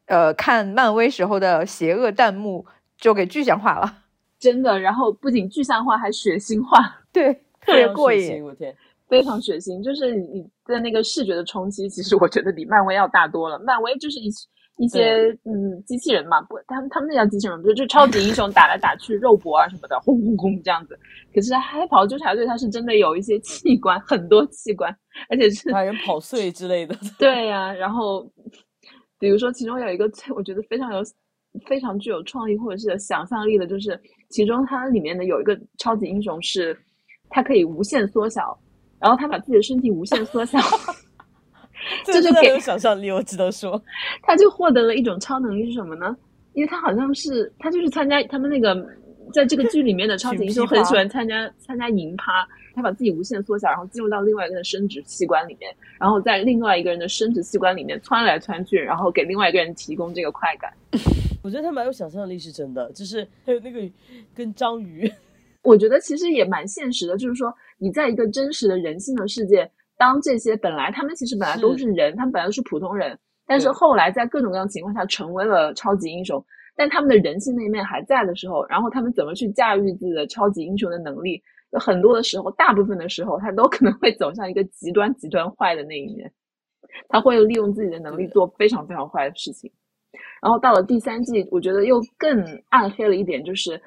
呃，看漫威时候的邪恶弹幕就给具象化了，真的。然后不仅具象化，还血腥化，对，特别过瘾。我天，非常血腥。就是你的那个视觉的冲击，其实我觉得比漫威要大多了。漫威就是一一些嗯机器人嘛，不，他们他们那叫机器人，不是就超级英雄打来打去，肉搏啊什么的，轰轰轰这样子。可是黑袍纠察队它是真的有一些器官，很多器官，而且是把人跑碎之类的。对呀、然后比如说其中有一个最我觉得非常有非常具有创意或者是想象力的，就是其中它里面的有一个超级英雄是，它可以无限缩小，然后他把自己的身体无限缩小，这就给很有想象力，我只能说，他就获得了一种超能力是什么呢？因为他好像是他就是参加他们那个在这个剧里面的超级英雄很喜欢参加参加银趴，他把自己无限缩小，然后进入到另外一个人的生殖器官里面，然后在另外一个人的生殖器官里面窜来窜去，然后给另外一个人提供这个快感。我觉得他蛮有想象力，是真的，就是还有那个跟章鱼，我觉得其实也蛮现实的，就是说你在一个真实的人性的世界，当这些本来他们其实本来都是。人，他们本来都是普通人，但是后来在各种各样情况下成为了超级英雄，但他们的人性那一面还在的时候，然后他们怎么去驾驭自己的超级英雄的能力，有很多的时候，大部分的时候，他都可能会走向一个极端极端坏的那一面，他会利用自己的能力做非常非常坏的事情。然后到了第三季，我觉得又更暗黑了一点，就是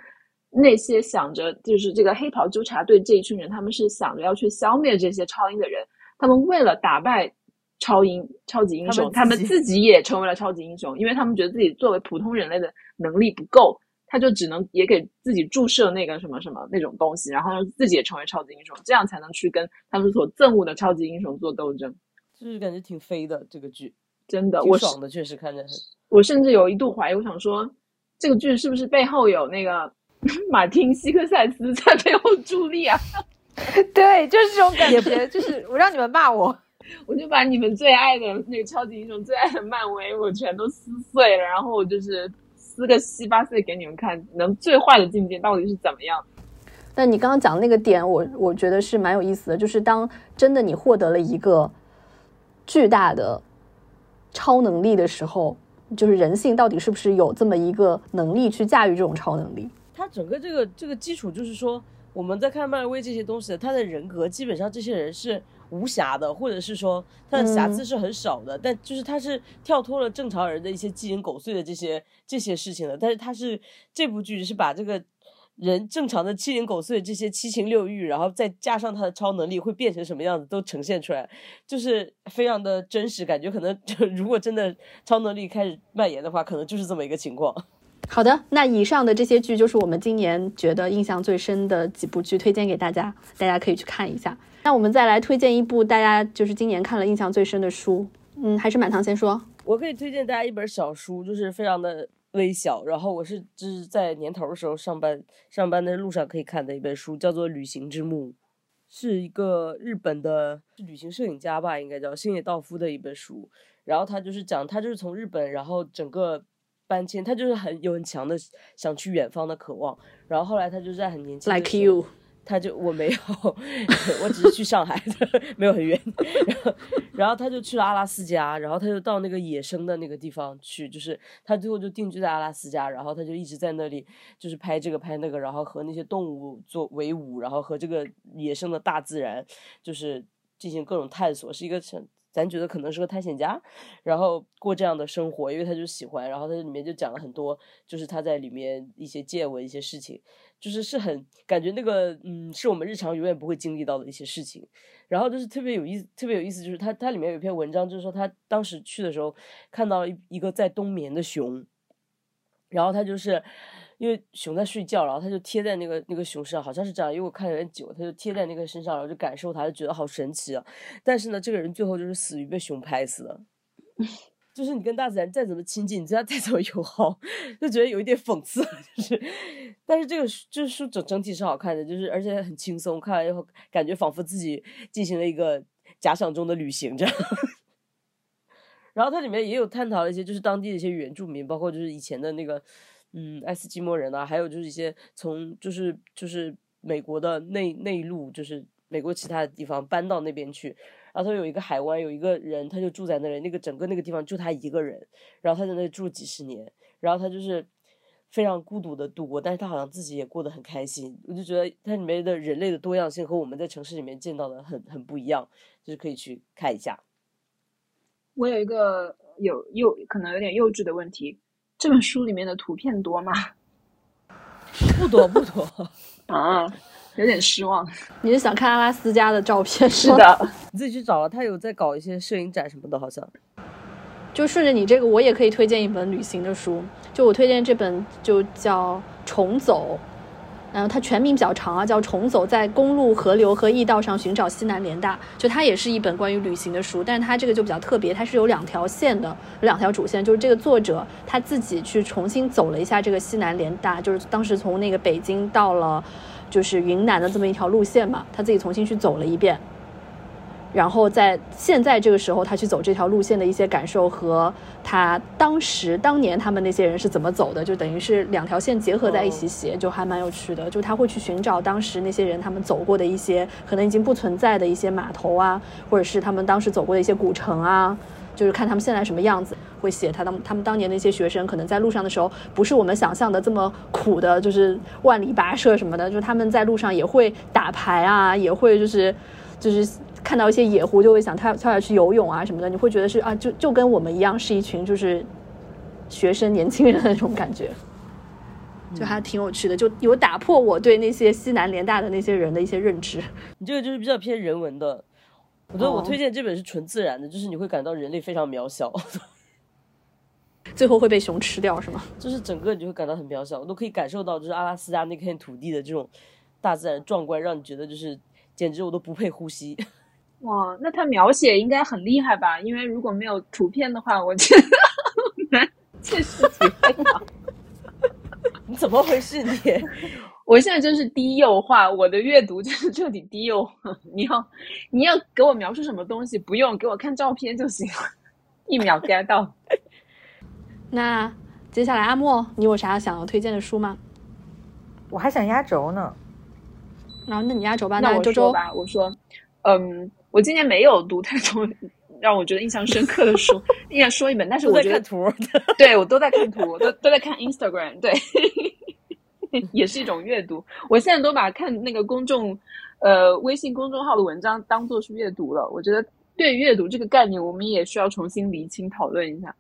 那些想着就是这个黑袍纠察队这一群人，他们是想着要去消灭这些超英的人，他们为了打败超英超级英雄，他们自己也成为了超级英雄，因为他们觉得自己作为普通人类的能力不够，他就只能也给自己注射那个什么什么那种东西，然后自己也成为超级英雄，这样才能去跟他们所憎恶的超级英雄做斗争。就是感觉挺飞的这个剧，真的，我爽的确实看着很。我甚至有一度怀疑，我想说，这个剧是不是背后有那个 马丁·希克塞斯在背后助力啊？对，就是这种感觉，就是我让你们骂我，我就把你们最爱的那个超级英雄、最爱的漫威，我全都撕碎了，然后我就是撕个稀巴碎给你们看，能最坏的境界到底是怎么样？但你刚刚讲那个点，我我觉得是蛮有意思的，就是当真的你获得了一个巨大的超能力的时候。就是人性到底是不是有这么一个能力去驾驭这种超能力？它整个这个这个基础就是说，我们在看漫威这些东西，他的人格基本上这些人是无瑕的，或者是说他的瑕疵是很少的。但就是他是跳脱了正常人的一些鸡零狗碎的这些这些事情的。但是他是这部剧是把这个。人正常的七零狗碎这些七情六欲，然后再加上他的超能力会变成什么样子，都呈现出来，就是非常的真实，感觉可能就 如果真的超能力开始蔓延的话，可能就是这么一个情况。好的，那以上的这些剧就是我们今年觉得印象最深的几部剧，推荐给大家，大家可以去看一下。那我们再来推荐一部大家就是今年看了印象最深的书，嗯，还是满堂先说。我可以推荐大家一本小书，就是非常的。微小，然后我是就是在年头的时候上班上班的路上可以看的一本书，叫做《旅行之墓》，是一个日本的旅行摄影家吧，应该叫星野道夫的一本书。然后他就是讲，他就是从日本，然后整个搬迁，他就是很有很强的想去远方的渴望。然后后来他就在很年轻，like you。他就我没有，我只是去上海的，没有很远。然后，然后他就去了阿拉斯加，然后他就到那个野生的那个地方去，就是他最后就定居在阿拉斯加，然后他就一直在那里，就是拍这个拍那个，然后和那些动物做为伍，然后和这个野生的大自然就是进行各种探索，是一个很咱觉得可能是个探险家，然后过这样的生活，因为他就喜欢，然后他里面就讲了很多，就是他在里面一些见闻一些事情。就是是很感觉那个嗯，是我们日常永远不会经历到的一些事情，然后就是特别有意思，特别有意思，就是他他里面有一篇文章，就是说他当时去的时候看到了一一个在冬眠的熊，然后他就是因为熊在睡觉，然后他就贴在那个那个熊身上，好像是这样，因为我看有点久，他就贴在那个身上，然后就感受它，就觉得好神奇啊。但是呢，这个人最后就是死于被熊拍死的。就是你跟大自然再怎么亲近，你对它再怎么友好，就觉得有一点讽刺。就是，但是这个这书整整体是好看的，就是而且很轻松，看完以后感觉仿佛自己进行了一个假想中的旅行这样。然后它里面也有探讨了一些，就是当地的一些原住民，包括就是以前的那个嗯爱斯基摩人啊，还有就是一些从就是就是美国的内内陆，就是美国其他的地方搬到那边去。然后他有一个海湾，有一个人，他就住在那里。那个整个那个地方就他一个人，然后他在那里住几十年，然后他就是非常孤独的度过，但是他好像自己也过得很开心。我就觉得它里面的人类的多样性和我们在城市里面见到的很很不一样，就是可以去看一下。我有一个有幼可能有点幼稚的问题，这本书里面的图片多吗？不多不多 啊。有点失望，你是想看阿拉斯加的照片？是的，你自己去找了，他有在搞一些摄影展什么的，好像。就顺着你这个，我也可以推荐一本旅行的书。就我推荐这本，就叫《重走》，然后它全名比较长啊，叫《重走在公路、河流和驿道上寻找西南联大》，就它也是一本关于旅行的书，但是它这个就比较特别，它是有两条线的，有两条主线，就是这个作者他自己去重新走了一下这个西南联大，就是当时从那个北京到了就是云南的这么一条路线嘛，他自己重新去走了一遍。然后在现在这个时候，他去走这条路线的一些感受和他当时当年他们那些人是怎么走的，就等于是两条线结合在一起写，就还蛮有趣的。就他会去寻找当时那些人他们走过的一些可能已经不存在的一些码头啊，或者是他们当时走过的一些古城啊，就是看他们现在什么样子，会写他当他们当年那些学生可能在路上的时候，不是我们想象的这么苦的，就是万里跋涉什么的，就是他们在路上也会打牌啊，也会就是就是。看到一些野狐就会想跳跳下去游泳啊什么的，你会觉得是啊，就就跟我们一样，是一群就是学生年轻人的那种感觉，就还挺有趣的，就有打破我对那些西南联大的那些人的一些认知。你这个就是比较偏人文的，我觉得我推荐这本是纯自然的，就是你会感到人类非常渺小，最后会被熊吃掉是吗？就是整个你就会感到很渺小，我都可以感受到就是阿拉斯加那片土地的这种大自然壮观，让你觉得就是简直我都不配呼吸。哇，那他描写应该很厉害吧？因为如果没有图片的话，我觉得 难切实体会到。你 怎么回事？你，我现在真是低幼化，我的阅读就是彻底低幼化。你要你要给我描述什么东西？不用给我看照片就行了，一秒 get 到。那接下来阿莫，你有啥想要推荐的书吗？我还想压轴呢。然后，那你压轴吧。那我说吧，我说，嗯。我今年没有读太多 让我觉得印象深刻的书，应该说一本，但是我觉得图，对我都在看图，都都在看 Instagram，对，也是一种阅读。我现在都把看那个公众呃微信公众号的文章当做是阅读了。我觉得对阅读这个概念，我们也需要重新厘清讨论一下。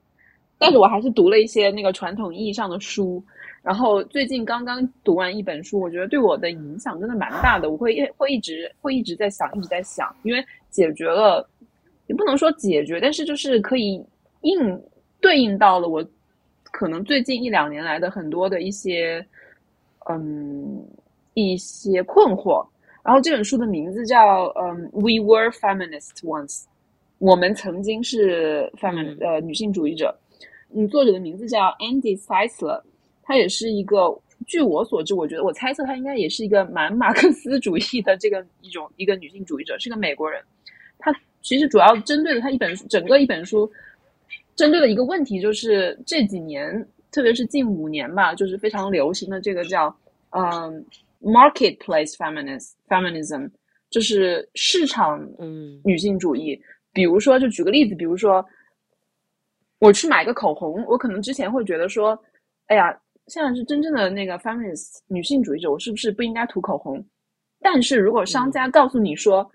但是我还是读了一些那个传统意义上的书。然后最近刚刚读完一本书，我觉得对我的影响真的蛮大的。我会一会一直会一直在想，一直在想，因为解决了，也不能说解决，但是就是可以应对应到了我可能最近一两年来的很多的一些嗯一些困惑。然后这本书的名字叫嗯，We were feminists once，我们曾经是 feminist 呃女性主义者。嗯，作者的名字叫 Andy Seisler。她也是一个，据我所知，我觉得我猜测她应该也是一个蛮马克思主义的这个一种一个女性主义者，是个美国人。她其实主要针对的她一本整个一本书，针对的一个问题就是这几年，特别是近五年吧，就是非常流行的这个叫嗯 marketplace feminism feminism，就是市场嗯女性主义。比如说，就举个例子，比如说我去买个口红，我可能之前会觉得说，哎呀。现在是真正的那个 feminist 女性主义者，我是不是不应该涂口红？但是如果商家告诉你说，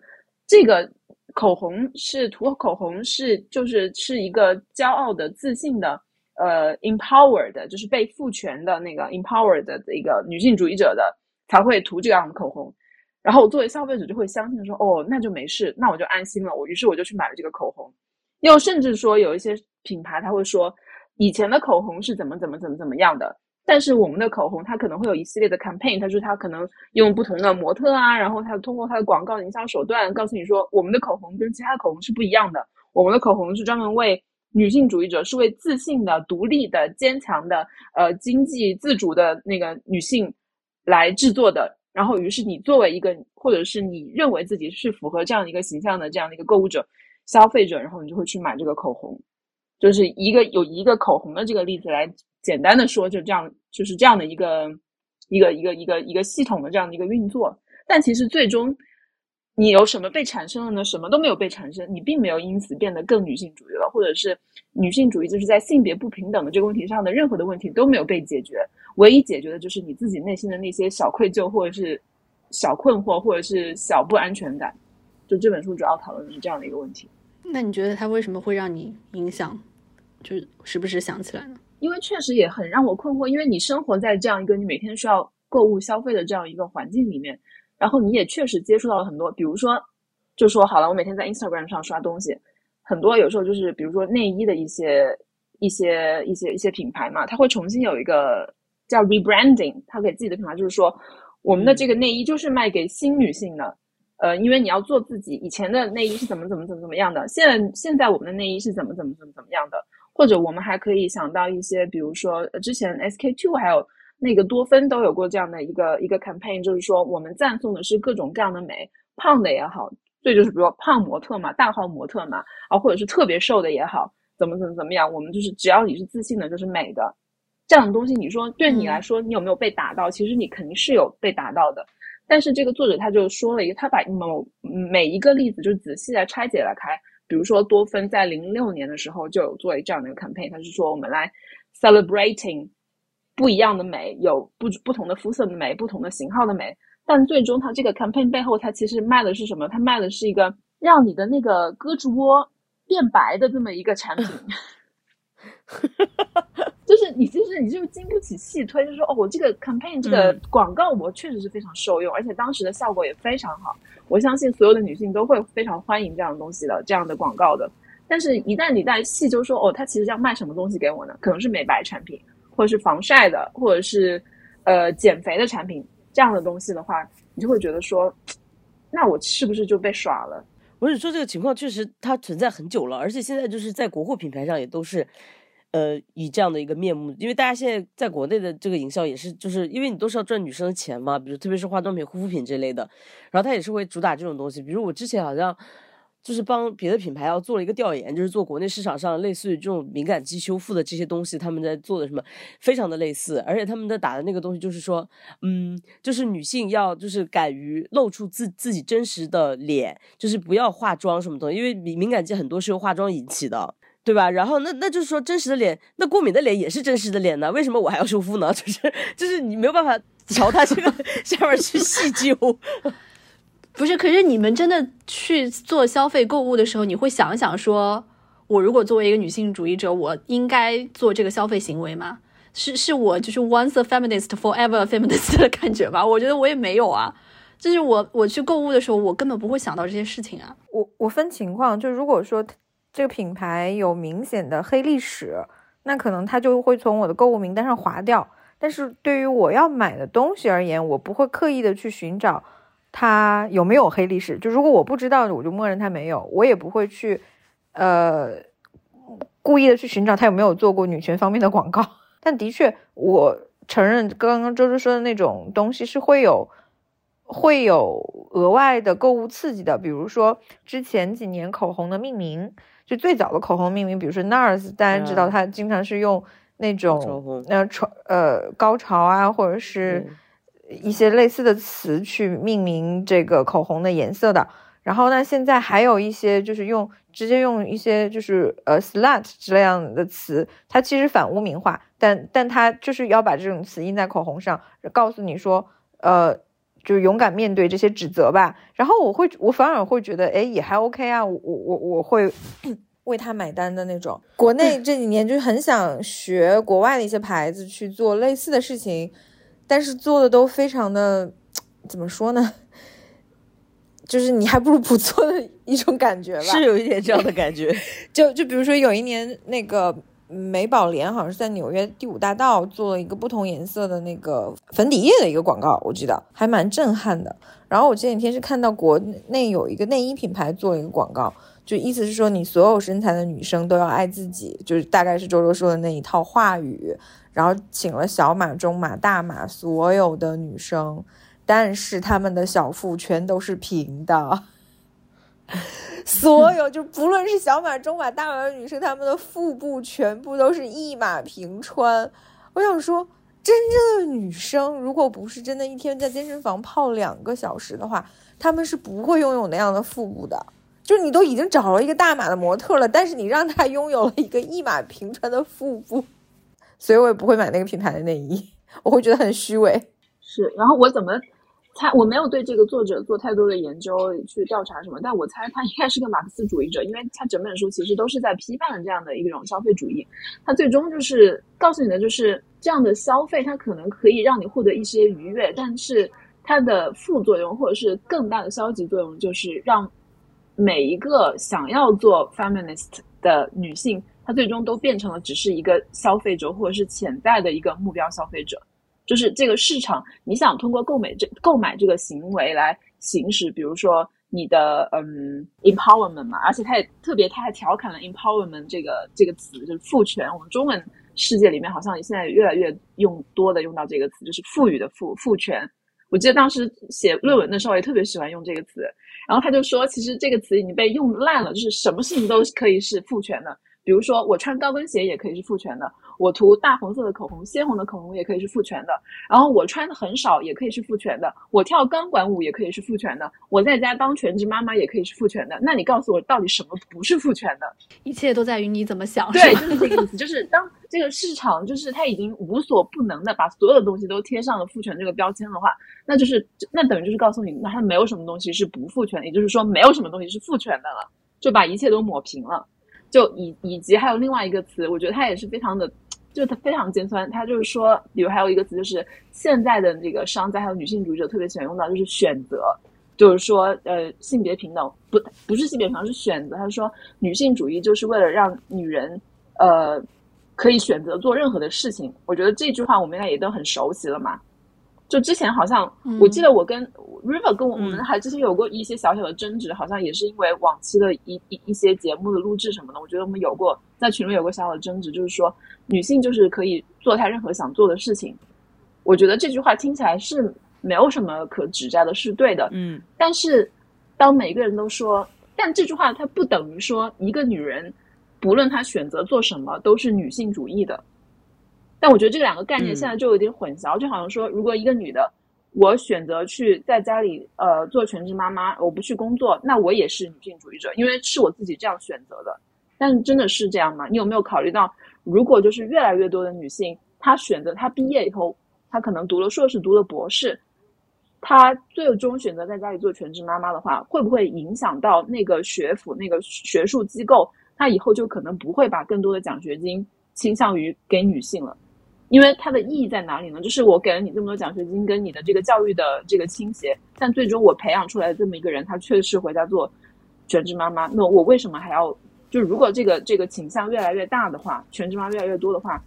这个口红是涂口红是就是是一个骄傲的、自信的，呃，empowered 就是被赋权的那个 empowered 的一个女性主义者的才会涂这样的口红，然后我作为消费者就会相信说，哦，那就没事，那我就安心了。我于是我就去买了这个口红。又甚至说有一些品牌他会说，以前的口红是怎么怎么怎么怎么样的。但是我们的口红，它可能会有一系列的 campaign，它说它可能用不同的模特啊，然后它通过它的广告营销手段，告诉你说我们的口红跟其他的口红是不一样的。我们的口红是专门为女性主义者，是为自信的、独立的、坚强的、呃经济自主的那个女性来制作的。然后，于是你作为一个，或者是你认为自己是符合这样一个形象的这样的一个购物者、消费者，然后你就会去买这个口红。就是一个有一个口红的这个例子来。简单的说，就这样，就是这样的一个一个一个一个一个系统的这样的一个运作。但其实最终，你有什么被产生了呢？什么都没有被产生，你并没有因此变得更女性主义了，或者是女性主义就是在性别不平等的这个问题上的任何的问题都没有被解决。唯一解决的就是你自己内心的那些小愧疚，或者是小困惑，或者是小不安全感。就这本书主要讨论的是这样的一个问题。那你觉得它为什么会让你影响？就是时不时想起来呢？因为确实也很让我困惑，因为你生活在这样一个你每天需要购物消费的这样一个环境里面，然后你也确实接触到了很多，比如说，就说好了，我每天在 Instagram 上刷东西，很多有时候就是比如说内衣的一些一些一些一些品牌嘛，它会重新有一个叫 rebranding，它给自己的品牌就是说我们的这个内衣就是卖给新女性的，呃，因为你要做自己。以前的内衣是怎么怎么怎么怎么样的，现在现在我们的内衣是怎么怎么怎么怎么样的，或者我们还可以想到一些，比如说之前 SK two 还有那个多芬都有过这样的一个一个 campaign，就是说我们赞颂的是各种各样的美，胖的也好，这就是比如说胖模特嘛，大号模特嘛，啊，或者是特别瘦的也好，怎么怎么怎么样，我们就是只要你是自信的，就是美的。这样的东西，你说对你来说，你有没有被打到？其实你肯定是有被打到的。但是这个作者他就说了一个，他把某每一个例子就仔细的拆解了开。比如说多芬在零六年的时候就有做这样的一个 campaign，他是说我们来 celebrating 不一样的美，有不不同的肤色的美，不同的型号的美。但最终它这个 campaign 背后，它其实卖的是什么？它卖的是一个让你的那个胳肢窝变白的这么一个产品。就是你，就是你就经不起细推，就说哦，我这个 campaign 这个广告我确实是非常受用，而且当时的效果也非常好。我相信所有的女性都会非常欢迎这样的东西的，这样的广告的。但是，一旦你在细究说哦，它其实要卖什么东西给我呢？可能是美白产品，或者是防晒的，或者是呃减肥的产品这样的东西的话，你就会觉得说，那我是不是就被耍了？我是说这个情况确实它存在很久了，而且现在就是在国货品牌上也都是。呃，以这样的一个面目，因为大家现在在国内的这个营销也是，就是因为你都是要赚女生的钱嘛，比如特别是化妆品、护肤品这类的，然后他也是会主打这种东西。比如我之前好像就是帮别的品牌要做了一个调研，就是做国内市场上类似于这种敏感肌修复的这些东西，他们在做的什么，非常的类似，而且他们的打的那个东西就是说，嗯，就是女性要就是敢于露出自自己真实的脸，就是不要化妆什么东西，因为敏敏感肌很多是由化妆引起的。对吧？然后那那就是说，真实的脸，那过敏的脸也是真实的脸呢？为什么我还要修复呢？就是就是你没有办法朝他这个下面去细究。不是，可是你们真的去做消费购物的时候，你会想想说，我如果作为一个女性主义者，我应该做这个消费行为吗？是是我就是 once a feminist forever a feminist 的感觉吧？我觉得我也没有啊。就是我我去购物的时候，我根本不会想到这些事情啊。我我分情况，就如果说。这个品牌有明显的黑历史，那可能它就会从我的购物名单上划掉。但是对于我要买的东西而言，我不会刻意的去寻找它有没有黑历史。就如果我不知道，我就默认它没有。我也不会去，呃，故意的去寻找它有没有做过女权方面的广告。但的确，我承认刚刚周周说的那种东西是会有。会有额外的购物刺激的，比如说之前几年口红的命名，就最早的口红命名，比如说 NARS，大家知道它经常是用那种那潮呃高潮啊，或者是一些类似的词去命名这个口红的颜色的。然后呢，现在还有一些就是用直接用一些就是呃 slut 之类样的词，它其实反污名化，但但它就是要把这种词印在口红上，告诉你说呃。就是勇敢面对这些指责吧，然后我会，我反而会觉得，哎，也还 OK 啊，我我我会 为他买单的那种。国内这几年就是很想学国外的一些牌子去做类似的事情，但是做的都非常的，怎么说呢？就是你还不如不做的一种感觉吧，是有一点这样的感觉。就就比如说有一年那个。美宝莲好像是在纽约第五大道做了一个不同颜色的那个粉底液的一个广告，我记得还蛮震撼的。然后我前几天是看到国内有一个内衣品牌做了一个广告，就意思是说你所有身材的女生都要爱自己，就是大概是周周说的那一套话语。然后请了小码、中码、大码所有的女生，但是她们的小腹全都是平的。所有就不论是小码、中码、大码的女生，她们的腹部全部都是一马平川。我想说，真正的女生，如果不是真的一天在健身房泡两个小时的话，她们是不会拥有那样的腹部的。就是你都已经找了一个大码的模特了，但是你让她拥有了一个一马平川的腹部，所以我也不会买那个品牌的内衣，我会觉得很虚伪。是，然后我怎么？猜我没有对这个作者做太多的研究去调查什么，但我猜他应该是个马克思主义者，因为他整本书其实都是在批判这样的一种消费主义。他最终就是告诉你的，就是这样的消费，它可能可以让你获得一些愉悦，但是它的副作用或者是更大的消极作用，就是让每一个想要做 feminist 的女性，她最终都变成了只是一个消费者，或者是潜在的一个目标消费者。就是这个市场，你想通过购买这购买这个行为来行使，比如说你的嗯 empowerment 嘛，而且他也特别他还调侃了 empowerment 这个这个词，就是赋权。我们中文世界里面好像现在越来越用多的用到这个词，就是赋予的赋赋权。我记得当时写论文的时候也特别喜欢用这个词，然后他就说，其实这个词已经被用烂了，就是什么事情都可以是赋权的。比如说，我穿高跟鞋也可以是父权的；我涂大红色的口红、鲜红的口红也可以是父权的；然后我穿的很少也可以是父权的；我跳钢管舞也可以是父权的；我在家当全职妈妈也可以是父权的。那你告诉我，到底什么不是父权的？一切都在于你怎么想。对，就是这个意思。就是当这个市场就是它已经无所不能的把所有的东西都贴上了父权这个标签的话，那就是那等于就是告诉你，那它没有什么东西是不父权，也就是说没有什么东西是父权的了，就把一切都抹平了。就以以及还有另外一个词，我觉得它也是非常的，就它非常尖酸。它就是说，比如还有一个词，就是现在的这个商家还有女性主义者特别喜欢用到，就是选择，就是说，呃，性别平等不不是性别平等，是选择。他说，女性主义就是为了让女人，呃，可以选择做任何的事情。我觉得这句话我们应该也都很熟悉了嘛。就之前好像，我记得我跟 River 跟我们还之前有过一些小小的争执，好像也是因为往期的一一一些节目的录制什么的。我觉得我们有过在群里有过小小的争执，就是说女性就是可以做她任何想做的事情。我觉得这句话听起来是没有什么可指摘的，是对的。嗯，但是当每个人都说，但这句话它不等于说一个女人不论她选择做什么都是女性主义的。但我觉得这两个概念现在就有点混淆，就好像说，如果一个女的，我选择去在家里呃做全职妈妈，我不去工作，那我也是女性主义者，因为是我自己这样选择的。但真的是这样吗？你有没有考虑到，如果就是越来越多的女性，她选择她毕业以后，她可能读了硕士，读了博士，她最终选择在家里做全职妈妈的话，会不会影响到那个学府那个学术机构，她以后就可能不会把更多的奖学金倾向于给女性了？因为它的意义在哪里呢？就是我给了你这么多奖学金，跟你的这个教育的这个倾斜，但最终我培养出来的这么一个人，他确实回家做全职妈妈。那我为什么还要？就如果这个这个倾向越来越大的话，全职妈越来越多的话，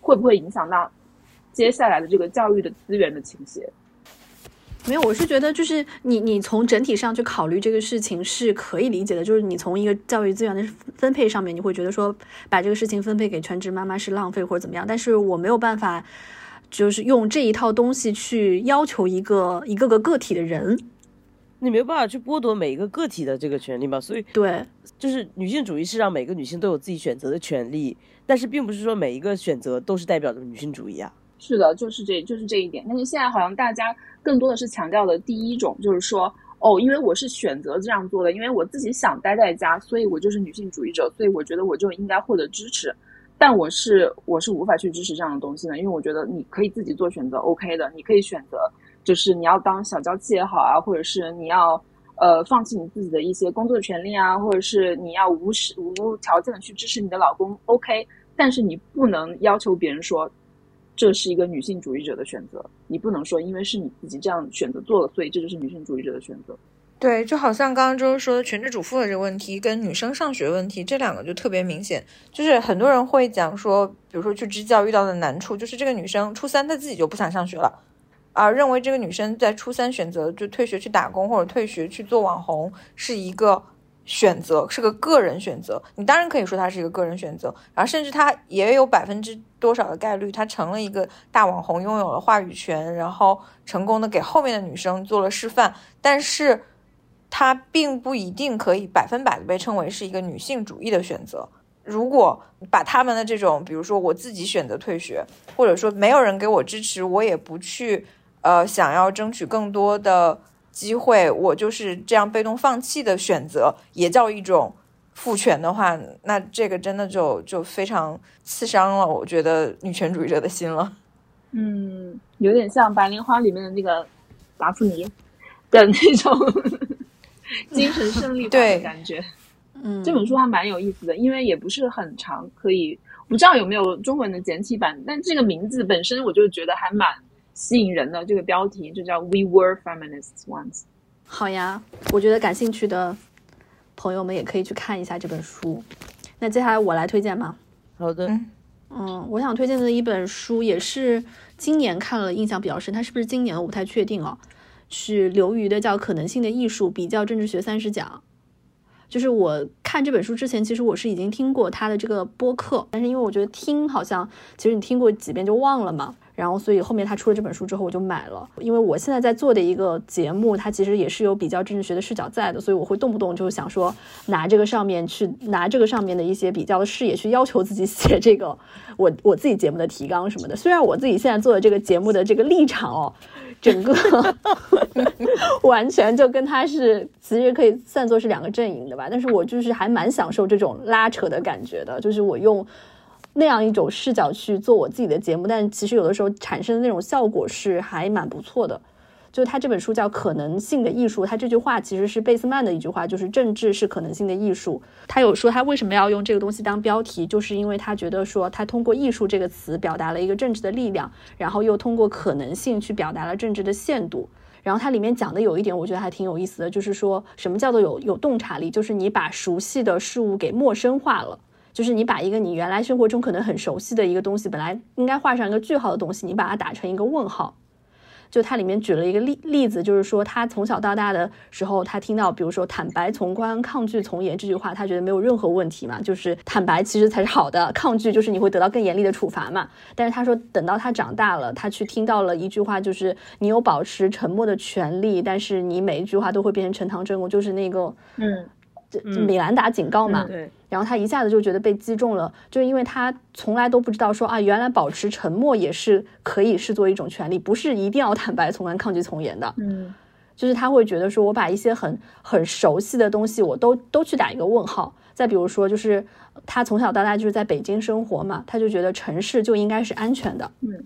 会不会影响到接下来的这个教育的资源的倾斜？没有，我是觉得就是你，你从整体上去考虑这个事情是可以理解的。就是你从一个教育资源的分配上面，你会觉得说把这个事情分配给全职妈妈是浪费或者怎么样。但是我没有办法，就是用这一套东西去要求一个一个个个体的人，你没有办法去剥夺每一个个体的这个权利嘛？所以对，就是女性主义是让每个女性都有自己选择的权利，但是并不是说每一个选择都是代表着女性主义啊。是的，就是这就是这一点。但是现在好像大家更多的是强调的第一种，就是说，哦，因为我是选择这样做的，因为我自己想待在家，所以我就是女性主义者，所以我觉得我就应该获得支持。但我是我是无法去支持这样的东西的，因为我觉得你可以自己做选择，OK 的，你可以选择，就是你要当小娇妻也好啊，或者是你要呃放弃你自己的一些工作权利啊，或者是你要无时无条件的去支持你的老公，OK。但是你不能要求别人说。这是一个女性主义者的选择，你不能说因为是你自己这样选择做了，所以这就是女性主义者的选择。对，就好像刚刚周说全职主妇的这个问题，跟女生上学问题，这两个就特别明显。就是很多人会讲说，比如说去支教遇到的难处，就是这个女生初三她自己就不想上学了，而，认为这个女生在初三选择就退学去打工或者退学去做网红是一个。选择是个个人选择，你当然可以说她是一个个人选择，然后甚至她也有百分之多少的概率，他成了一个大网红，拥有了话语权，然后成功的给后面的女生做了示范，但是她并不一定可以百分百的被称为是一个女性主义的选择。如果把他们的这种，比如说我自己选择退学，或者说没有人给我支持，我也不去，呃，想要争取更多的。机会，我就是这样被动放弃的选择，也叫一种父权的话，那这个真的就就非常刺伤了，我觉得女权主义者的心了。嗯，有点像《白莲花》里面的那个达芙妮的那种 精神胜利的感觉。嗯，这本书还蛮有意思的，因为也不是很长，可以不知道有没有中文的简体版，但这个名字本身我就觉得还蛮。吸引人的这个标题就叫 "We were feminists once"。好呀，我觉得感兴趣的朋友们也可以去看一下这本书。那接下来我来推荐吧？好的。嗯，我想推荐的一本书也是今年看了印象比较深，它是不是今年我不太确定哦，是刘瑜的叫《可能性的艺术：比较政治学三十讲》。就是我看这本书之前，其实我是已经听过他的这个播客，但是因为我觉得听好像其实你听过几遍就忘了嘛。然后，所以后面他出了这本书之后，我就买了。因为我现在在做的一个节目，它其实也是有比较政治学的视角在的，所以我会动不动就想说，拿这个上面去拿这个上面的一些比较的视野去要求自己写这个我我自己节目的提纲什么的。虽然我自己现在做的这个节目的这个立场哦，整个 完全就跟他是其实可以算作是两个阵营的吧，但是我就是还蛮享受这种拉扯的感觉的，就是我用。那样一种视角去做我自己的节目，但其实有的时候产生的那种效果是还蛮不错的。就他这本书叫《可能性的艺术》，他这句话其实是贝斯曼的一句话，就是政治是可能性的艺术。他有说他为什么要用这个东西当标题，就是因为他觉得说他通过艺术这个词表达了一个政治的力量，然后又通过可能性去表达了政治的限度。然后它里面讲的有一点我觉得还挺有意思的，就是说什么叫做有有洞察力，就是你把熟悉的事物给陌生化了。就是你把一个你原来生活中可能很熟悉的一个东西，本来应该画上一个句号的东西，你把它打成一个问号。就它里面举了一个例例子，就是说他从小到大的时候，他听到比如说“坦白从宽，抗拒从严”这句话，他觉得没有任何问题嘛，就是坦白其实才是好的，抗拒就是你会得到更严厉的处罚嘛。但是他说，等到他长大了，他去听到了一句话，就是你有保持沉默的权利，但是你每一句话都会变成呈堂证供，就是那个嗯。米兰达警告嘛，对，然后他一下子就觉得被击中了，就是因为他从来都不知道说啊，原来保持沉默也是可以视作一种权利，不是一定要坦白从宽、抗拒从严的。嗯，就是他会觉得说，我把一些很很熟悉的东西，我都都去打一个问号。再比如说，就是他从小到大就是在北京生活嘛，他就觉得城市就应该是安全的。嗯。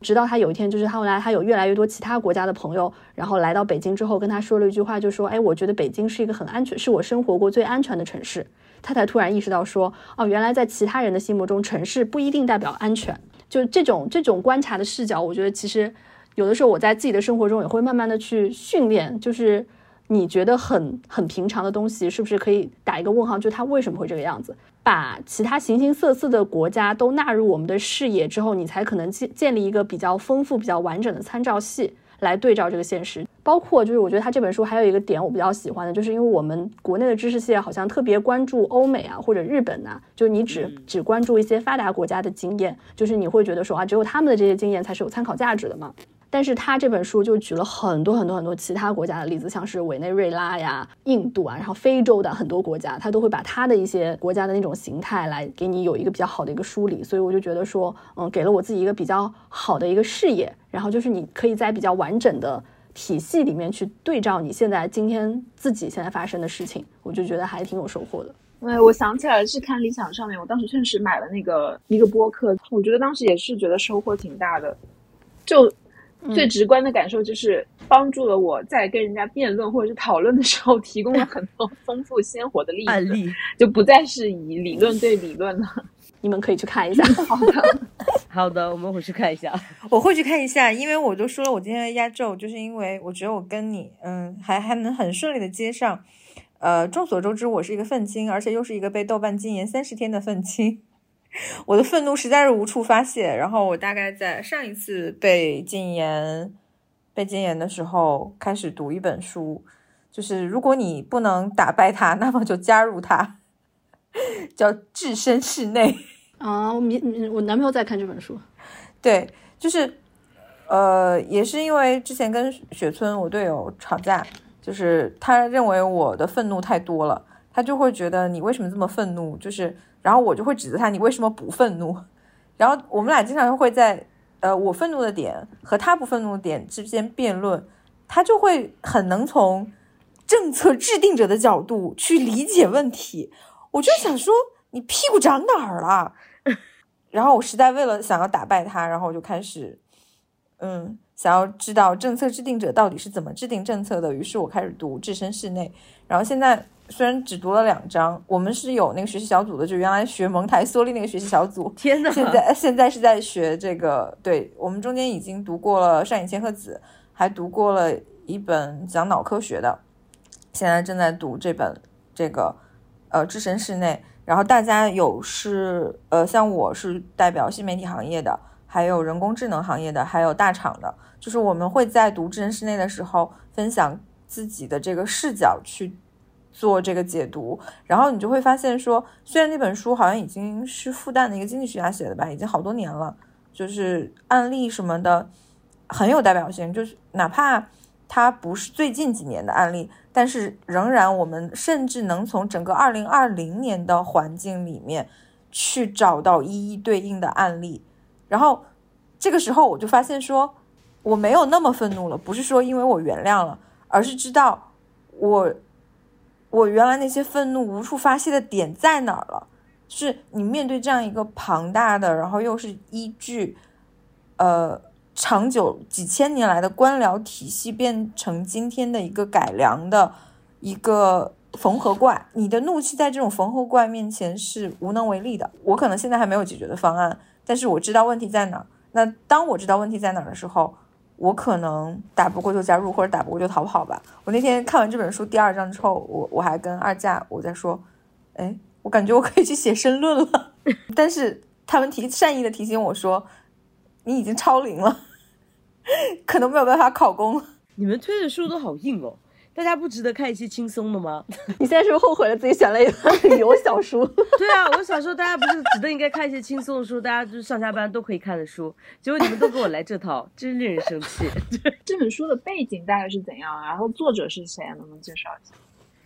直到他有一天，就是他后来他有越来越多其他国家的朋友，然后来到北京之后，跟他说了一句话，就说：“哎，我觉得北京是一个很安全，是我生活过最安全的城市。”他才突然意识到说：“哦，原来在其他人的心目中，城市不一定代表安全。”就这种这种观察的视角，我觉得其实有的时候我在自己的生活中也会慢慢的去训练，就是你觉得很很平常的东西，是不是可以打一个问号？就它为什么会这个样子？把其他形形色色的国家都纳入我们的视野之后，你才可能建建立一个比较丰富、比较完整的参照系来对照这个现实。包括就是，我觉得他这本书还有一个点我比较喜欢的，就是因为我们国内的知识界好像特别关注欧美啊或者日本呐，就你只只关注一些发达国家的经验，就是你会觉得说啊，只有他们的这些经验才是有参考价值的嘛。但是他这本书就举了很多很多很多其他国家的例子，像是委内瑞拉呀、印度啊，然后非洲的很多国家，他都会把他的一些国家的那种形态来给你有一个比较好的一个梳理。所以我就觉得说，嗯，给了我自己一个比较好的一个视野，然后就是你可以在比较完整的体系里面去对照你现在今天自己现在发生的事情，我就觉得还挺有收获的。哎，我想起来是看理想上面，我当时确实买了那个一个播客，我觉得当时也是觉得收获挺大的，就。最直观的感受就是帮助了我在跟人家辩论或者是讨论的时候，提供了很多丰富鲜活的例子，就不再是以理论对理论了。你们可以去看一下。好的，好的，我们回去看一下。我会去看一下，因为我都说了，我今天的压轴就是因为我觉得我跟你，嗯，还还能很顺利的接上。呃，众所周知，我是一个愤青，而且又是一个被豆瓣禁言三十天的愤青。我的愤怒实在是无处发泄，然后我大概在上一次被禁言、被禁言的时候开始读一本书，就是如果你不能打败他，那么就加入他，叫《置身事内》啊。我明我男朋友在看这本书，对，就是呃，也是因为之前跟雪村我队友吵架，就是他认为我的愤怒太多了，他就会觉得你为什么这么愤怒，就是。然后我就会指责他，你为什么不愤怒？然后我们俩经常会在呃我愤怒的点和他不愤怒的点之间辩论，他就会很能从政策制定者的角度去理解问题。我就想说，你屁股长哪儿了？然后我实在为了想要打败他，然后我就开始嗯想要知道政策制定者到底是怎么制定政策的。于是我开始读《置身事内》，然后现在。虽然只读了两章，我们是有那个学习小组的，就原来学蒙台梭利那个学习小组。天呐！现在现在是在学这个，对我们中间已经读过了上野千鹤子，还读过了一本讲脑科学的，现在正在读这本这个呃置身室内。然后大家有是呃，像我是代表新媒体行业的，还有人工智能行业的，还有大厂的，就是我们会在读置身室内的时候分享自己的这个视角去做这个解读，然后你就会发现说，虽然那本书好像已经是复旦的一个经济学家写的吧，已经好多年了，就是案例什么的很有代表性，就是哪怕它不是最近几年的案例。但是仍然，我们甚至能从整个二零二零年的环境里面去找到一一对应的案例。然后这个时候，我就发现说，我没有那么愤怒了。不是说因为我原谅了，而是知道我我原来那些愤怒无处发泄的点在哪儿了。是你面对这样一个庞大的，然后又是依据呃。长久几千年来的官僚体系变成今天的一个改良的一个缝合怪，你的怒气在这种缝合怪面前是无能为力的。我可能现在还没有解决的方案，但是我知道问题在哪儿。那当我知道问题在哪儿的时候，我可能打不过就加入，或者打不过就逃跑吧。我那天看完这本书第二章之后，我我还跟二架我在说，哎，我感觉我可以去写申论了。但是他们提善意的提醒我说，你已经超龄了。可能没有办法考公。你们推的书都好硬哦，大家不值得看一些轻松的吗？你现在是不是后悔了自己选了一本旅游小书？对啊，我小时候大家不是值得应该看一些轻松的书，大家就是上下班都可以看的书，结果你们都给我来这套，真令人生气。这本书的背景大概是怎样？然后作者是谁？能不能介绍一下？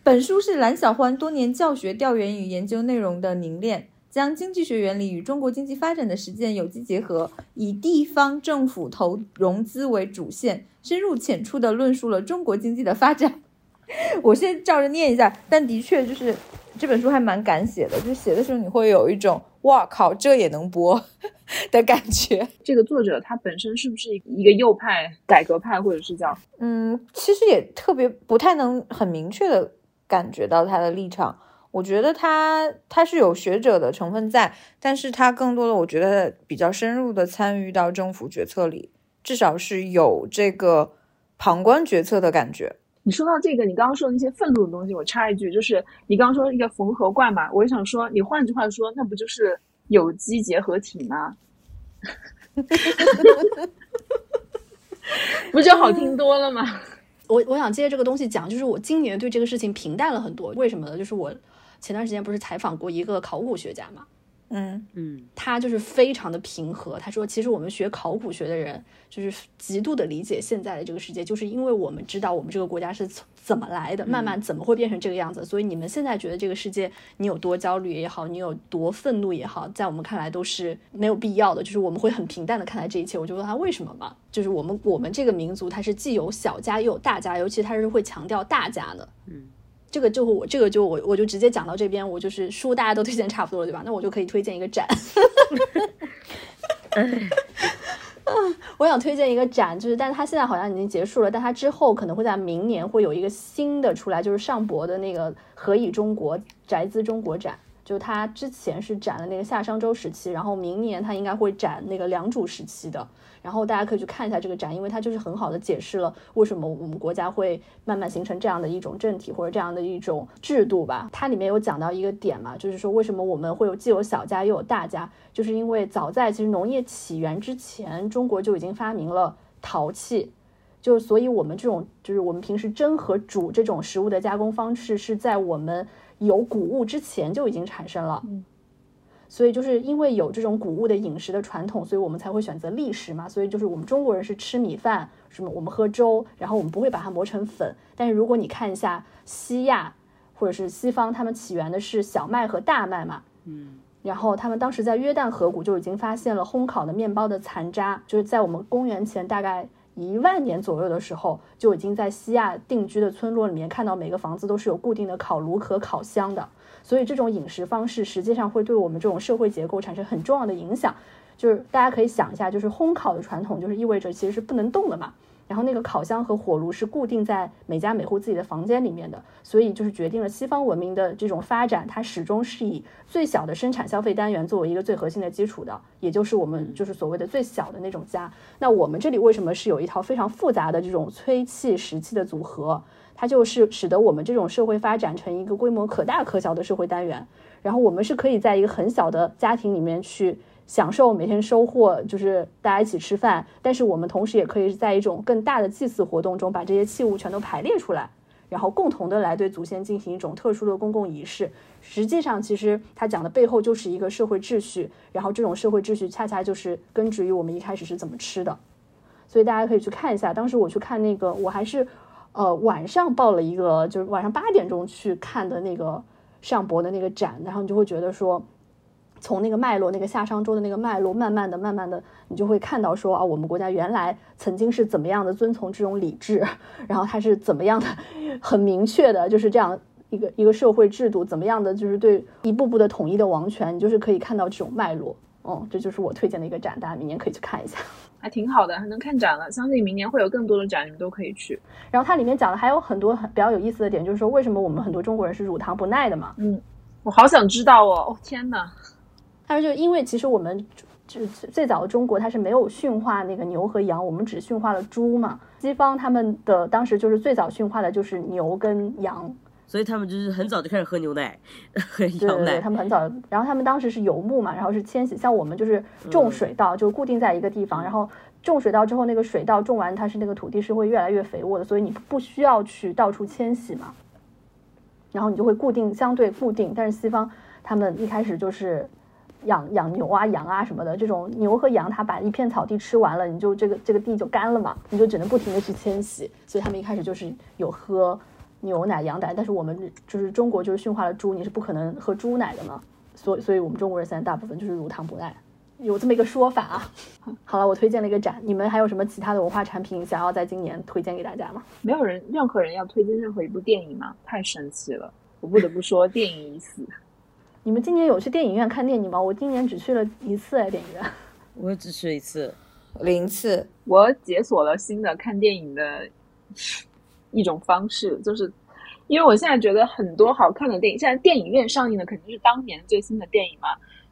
本书是蓝小欢多年教学调研与研究内容的凝练。将经济学原理与中国经济发展的实践有机结合，以地方政府投融资为主线，深入浅出的论述了中国经济的发展。我先照着念一下，但的确就是这本书还蛮敢写的，就写的时候你会有一种“哇靠，这也能播” 的感觉。这个作者他本身是不是一个右派、改革派，或者是叫……嗯，其实也特别不太能很明确的感觉到他的立场。我觉得他他是有学者的成分在，但是他更多的我觉得比较深入的参与到政府决策里，至少是有这个旁观决策的感觉。你说到这个，你刚刚说的那些愤怒的东西，我插一句，就是你刚刚说一个缝合怪嘛，我就想说，你换句话说，那不就是有机结合体吗？不就好听多了吗？我我想借这个东西讲，就是我今年对这个事情平淡了很多，为什么呢？就是我。前段时间不是采访过一个考古学家嘛？嗯嗯，他就是非常的平和。他说，其实我们学考古学的人就是极度的理解现在的这个世界，就是因为我们知道我们这个国家是怎么来的，慢慢怎么会变成这个样子。所以你们现在觉得这个世界你有多焦虑也好，你有多愤怒也好，在我们看来都是没有必要的。就是我们会很平淡的看待这一切。我就问他为什么嘛？就是我们我们这个民族它是既有小家又有大家，尤其它是会强调大家的。嗯。这个就我这个就我我就直接讲到这边，我就是书大家都推荐差不多了，对吧？那我就可以推荐一个展。嗯，我想推荐一个展，就是但是它现在好像已经结束了，但它之后可能会在明年会有一个新的出来，就是上博的那个“何以中国宅兹中国展”，就它之前是展了那个夏商周时期，然后明年它应该会展那个良渚时期的。然后大家可以去看一下这个展，因为它就是很好的解释了为什么我们国家会慢慢形成这样的一种政体或者这样的一种制度吧。它里面有讲到一个点嘛，就是说为什么我们会有既有小家又有大家，就是因为早在其实农业起源之前，中国就已经发明了陶器，就所以我们这种就是我们平时蒸和煮这种食物的加工方式是在我们有谷物之前就已经产生了。所以就是因为有这种谷物的饮食的传统，所以我们才会选择砾食嘛。所以就是我们中国人是吃米饭，什么我们喝粥，然后我们不会把它磨成粉。但是如果你看一下西亚或者是西方，他们起源的是小麦和大麦嘛，嗯，然后他们当时在约旦河谷就已经发现了烘烤的面包的残渣，就是在我们公元前大概一万年左右的时候，就已经在西亚定居的村落里面看到每个房子都是有固定的烤炉和烤箱的。所以这种饮食方式实际上会对我们这种社会结构产生很重要的影响。就是大家可以想一下，就是烘烤的传统，就是意味着其实是不能动的嘛。然后那个烤箱和火炉是固定在每家每户自己的房间里面的，所以就是决定了西方文明的这种发展，它始终是以最小的生产消费单元作为一个最核心的基础的，也就是我们就是所谓的最小的那种家。那我们这里为什么是有一套非常复杂的这种催气食气的组合？它就是使得我们这种社会发展成一个规模可大可小的社会单元，然后我们是可以在一个很小的家庭里面去享受每天收获，就是大家一起吃饭。但是我们同时也可以在一种更大的祭祀活动中，把这些器物全都排列出来，然后共同的来对祖先进行一种特殊的公共仪式。实际上，其实他讲的背后就是一个社会秩序，然后这种社会秩序恰恰就是根植于我们一开始是怎么吃的。所以大家可以去看一下。当时我去看那个，我还是呃晚上报了一个，就是晚上八点钟去看的那个上博的那个展，然后你就会觉得说，从那个脉络，那个夏商周的那个脉络，慢慢的、慢慢的，你就会看到说啊，我们国家原来曾经是怎么样的遵从这种礼制，然后它是怎么样的很明确的，就是这样一个一个社会制度，怎么样的就是对一步步的统一的王权，你就是可以看到这种脉络。哦，这就是我推荐的一个展，大家明年可以去看一下。还挺好的，还能看展了。相信明年会有更多的展，你们都可以去。然后它里面讲的还有很多很比较有意思的点，就是说为什么我们很多中国人是乳糖不耐的嘛？嗯，我好想知道哦！哦天哪！他说就因为其实我们就最早的中国它是没有驯化那个牛和羊，我们只驯化了猪嘛。西方他们的当时就是最早驯化的就是牛跟羊。所以他们就是很早就开始喝牛奶，喝羊奶。他们很早，然后他们当时是游牧嘛，然后是迁徙。像我们就是种水稻，就固定在一个地方，然后种水稻之后，那个水稻种完，它是那个土地是会越来越肥沃的，所以你不需要去到处迁徙嘛。然后你就会固定，相对固定。但是西方他们一开始就是养养牛啊、羊啊什么的，这种牛和羊，它把一片草地吃完了，你就这个这个地就干了嘛，你就只能不停的去迁徙。所以他们一开始就是有喝。牛奶、羊奶，但是我们就是中国就是驯化了猪，你是不可能喝猪奶的嘛，所以所以我们中国人现在大部分就是乳糖不耐，有这么一个说法啊。好了，我推荐了一个展，你们还有什么其他的文化产品想要在今年推荐给大家吗？没有人，任何人要推荐任何一部电影吗？太神奇了，我不得不说，电影已死。你们今年有去电影院看电影吗？我今年只去了一次哎，电影院。我也只去一次，零次。我解锁了新的看电影的。一种方式，就是因为我现在觉得很多好看的电影，现在电影院上映的肯定是当年最新的电影嘛。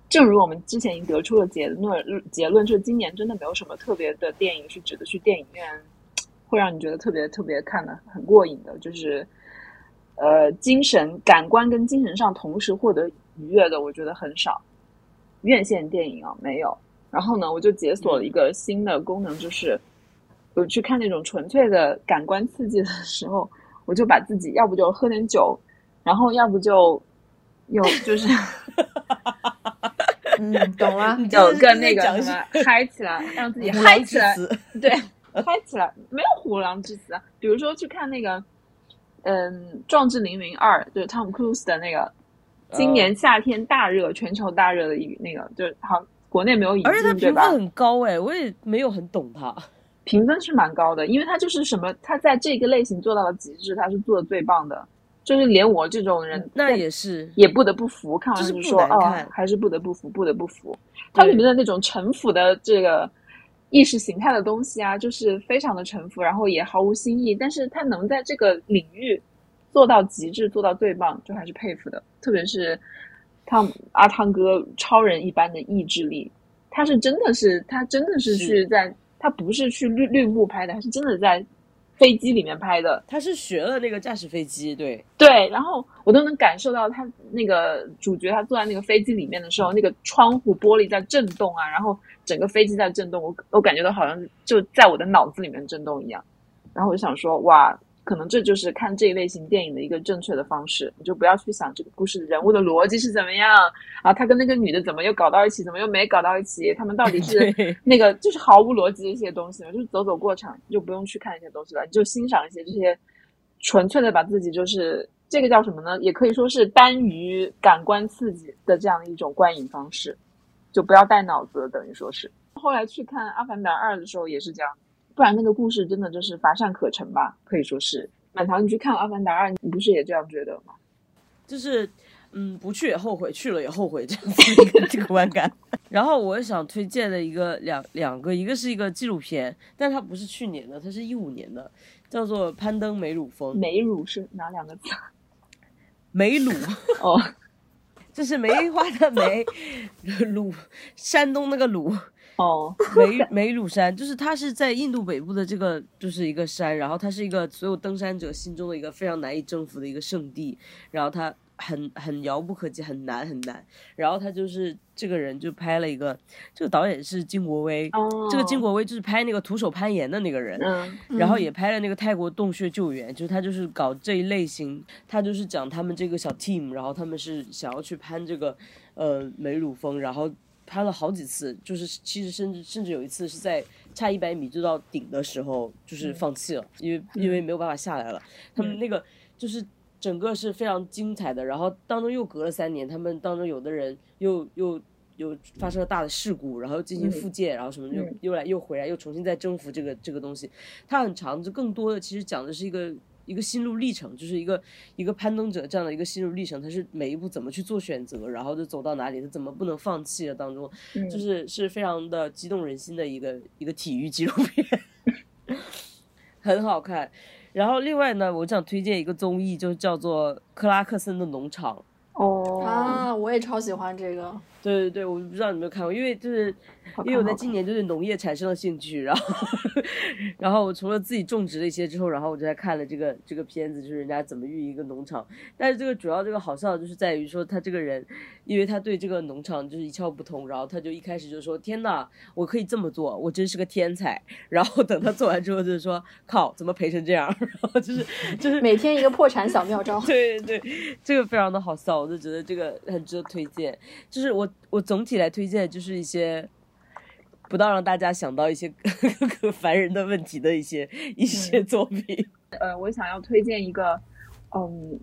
正如我们之前已经得出了结论，结论就是今年真的没有什么特别的电影是值得去电影院会让你觉得特别特别看的很过瘾的，就是呃精神感官跟精神上同时获得愉悦的，我觉得很少。院线电影啊没有。然后呢，我就解锁了一个新的功能，就是。我去看那种纯粹的感官刺激的时候，我就把自己要不就喝点酒，然后要不就有就是，嗯，懂了，有个那个什么嗨起来，让自己嗨起来，对，嗨起来，没有虎狼之词啊。比如说去看那个，嗯，《壮志凌云二》，就是汤姆·克鲁斯的那个，今年夏天大热，全球大热的一那个，就是好国内没有引进，而且它评分很高哎，我也没有很懂它。评分是蛮高的，因为他就是什么，他在这个类型做到了极致，他是做的最棒的，就是连我这种人，那也是也不得不服。看完就说哦，还是不得不服，不得不服。它里面的那种城府的这个意识形态的东西啊，就是非常的城府，然后也毫无新意。但是他能在这个领域做到极致，做到最棒，就还是佩服的。特别是汤阿汤哥超人一般的意志力，他是真的是他真的是去在。他不是去绿绿幕拍的，他是真的在飞机里面拍的。他是学了那个驾驶飞机，对对。然后我都能感受到他那个主角他坐在那个飞机里面的时候，那个窗户玻璃在震动啊，然后整个飞机在震动，我我感觉到好像就在我的脑子里面震动一样。然后我就想说，哇。可能这就是看这一类型电影的一个正确的方式，你就不要去想这个故事人物的逻辑是怎么样啊，他跟那个女的怎么又搞到一起，怎么又没搞到一起，他们到底是 那个就是毫无逻辑的一些东西，就是走走过场，就不用去看一些东西了，你就欣赏一些这些纯粹的把自己就是这个叫什么呢？也可以说是单于感官刺激的这样的一种观影方式，就不要带脑子，等于说是。后来去看《阿凡达二》的时候也是这样。不然那个故事真的就是乏善可陈吧？可以说是。满堂，你去看《阿凡达二》，你不是也这样觉得吗？就是，嗯，不去也后悔，去了也后悔，这样子一个这个观感。然后我想推荐的一个两两个，一个是一个纪录片，但它不是去年的，它是一五年的，叫做《攀登梅鲁峰》。梅鲁是哪两个字？梅鲁 哦，这是梅花的梅，鲁，山东那个鲁。哦，梅梅鲁山就是它是在印度北部的这个就是一个山，然后它是一个所有登山者心中的一个非常难以征服的一个圣地，然后它很很遥不可及，很难很难。然后他就是这个人就拍了一个，这个导演是金国威，哦，这个金国威就是拍那个徒手攀岩的那个人，嗯然后也拍了那个泰国洞穴救援，就是他就是搞这一类型，他就是讲他们这个小 team，然后他们是想要去攀这个呃梅鲁峰，然后攀了好几次，就是其实甚至甚至有一次是在差一百米就到顶的时候，就是放弃了，因为因为没有办法下来了。他们那个就是整个是非常精彩的，然后当中又隔了三年，他们当中有的人又又。又发生了大的事故，然后进行复健，然后什么又嗯又来又回来，又重新再征服这个这个东西。它很长，就更多的其实讲的是一个一个心路历程，就是一个一个攀登者这样的一个心路历程，他是每一步怎么去做选择，然后就走到哪里，他怎么不能放弃的当中，嗯就是是非常的激动人心的一个一个体育纪录片，很好看。然后另外呢，我想推荐一个综艺，就叫做《克拉克森的农场》。哦啊，我也超喜欢这个。对对对，我不知道你有没有看过，因为就是因为我在今年就对农业产生了兴趣，然后 然后我除了自己种植了一些之后，然后我就在看了这个这个片子，就是人家怎么运营一个农场。但是这个主要这个好笑就是在于说他这个人，因为他对这个农场就是一窍不通，然后他就一开始就说天呐，我可以这么做，我真是个天才。然后等他做完之后就是说靠，怎么赔成这样？然后就是就是每天一个破产小妙招。对对对，这个非常的好笑，我就觉得这个很值得推荐。就是我我总体来推荐，就是一些不到让大家想到一些 烦人的问题的一些一些作品。呃，我想要推荐一个，嗯，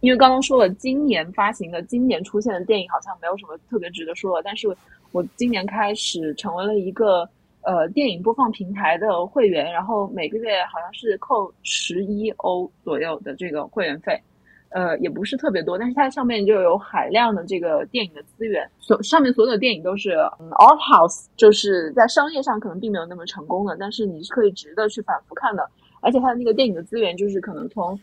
因为刚刚说了，今年发行的、今年出现的电影好像没有什么特别值得说的，但是我今年开始成为了一个呃电影播放平台的会员，然后每个月好像是扣十一欧左右的这个会员费。呃，也不是特别多，但是它上面就有海量的这个电影的资源，所上面所有的电影都是嗯 art house，就是在商业上可能并没有那么成功的，但是你是可以值得去反复看的。而且它的那个电影的资源就是可能从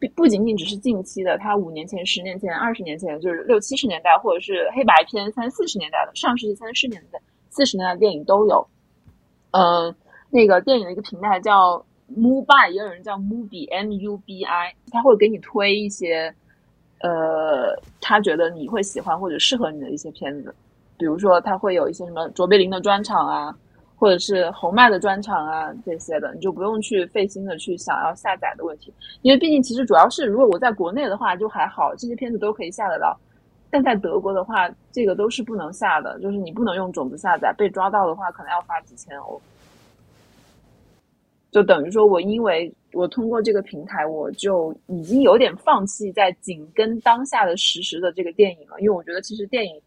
不不仅仅只是近期的，它五年前、十年前、二十年前，就是六七十年代，或者是黑白片三四十年代的，上世纪三十年代、四十年代的电影都有。呃，那个电影的一个平台叫 Mubi，也有人叫 Mubi M U B I，他会给你推一些呃他觉得你会喜欢或者适合你的一些片子，比如说他会有一些什么卓别林的专场啊，或者是红麦的专场啊这些的，你就不用去费心的去想要下载的问题，因为毕竟其实主要是如果我在国内的话就还好，这些片子都可以下得到。但在德国的话，这个都是不能下的，就是你不能用种子下载，被抓到的话可能要罚几千欧。就等于说我因为我通过这个平台，我就已经有点放弃在紧跟当下的实时的这个电影了，因为我觉得其实电影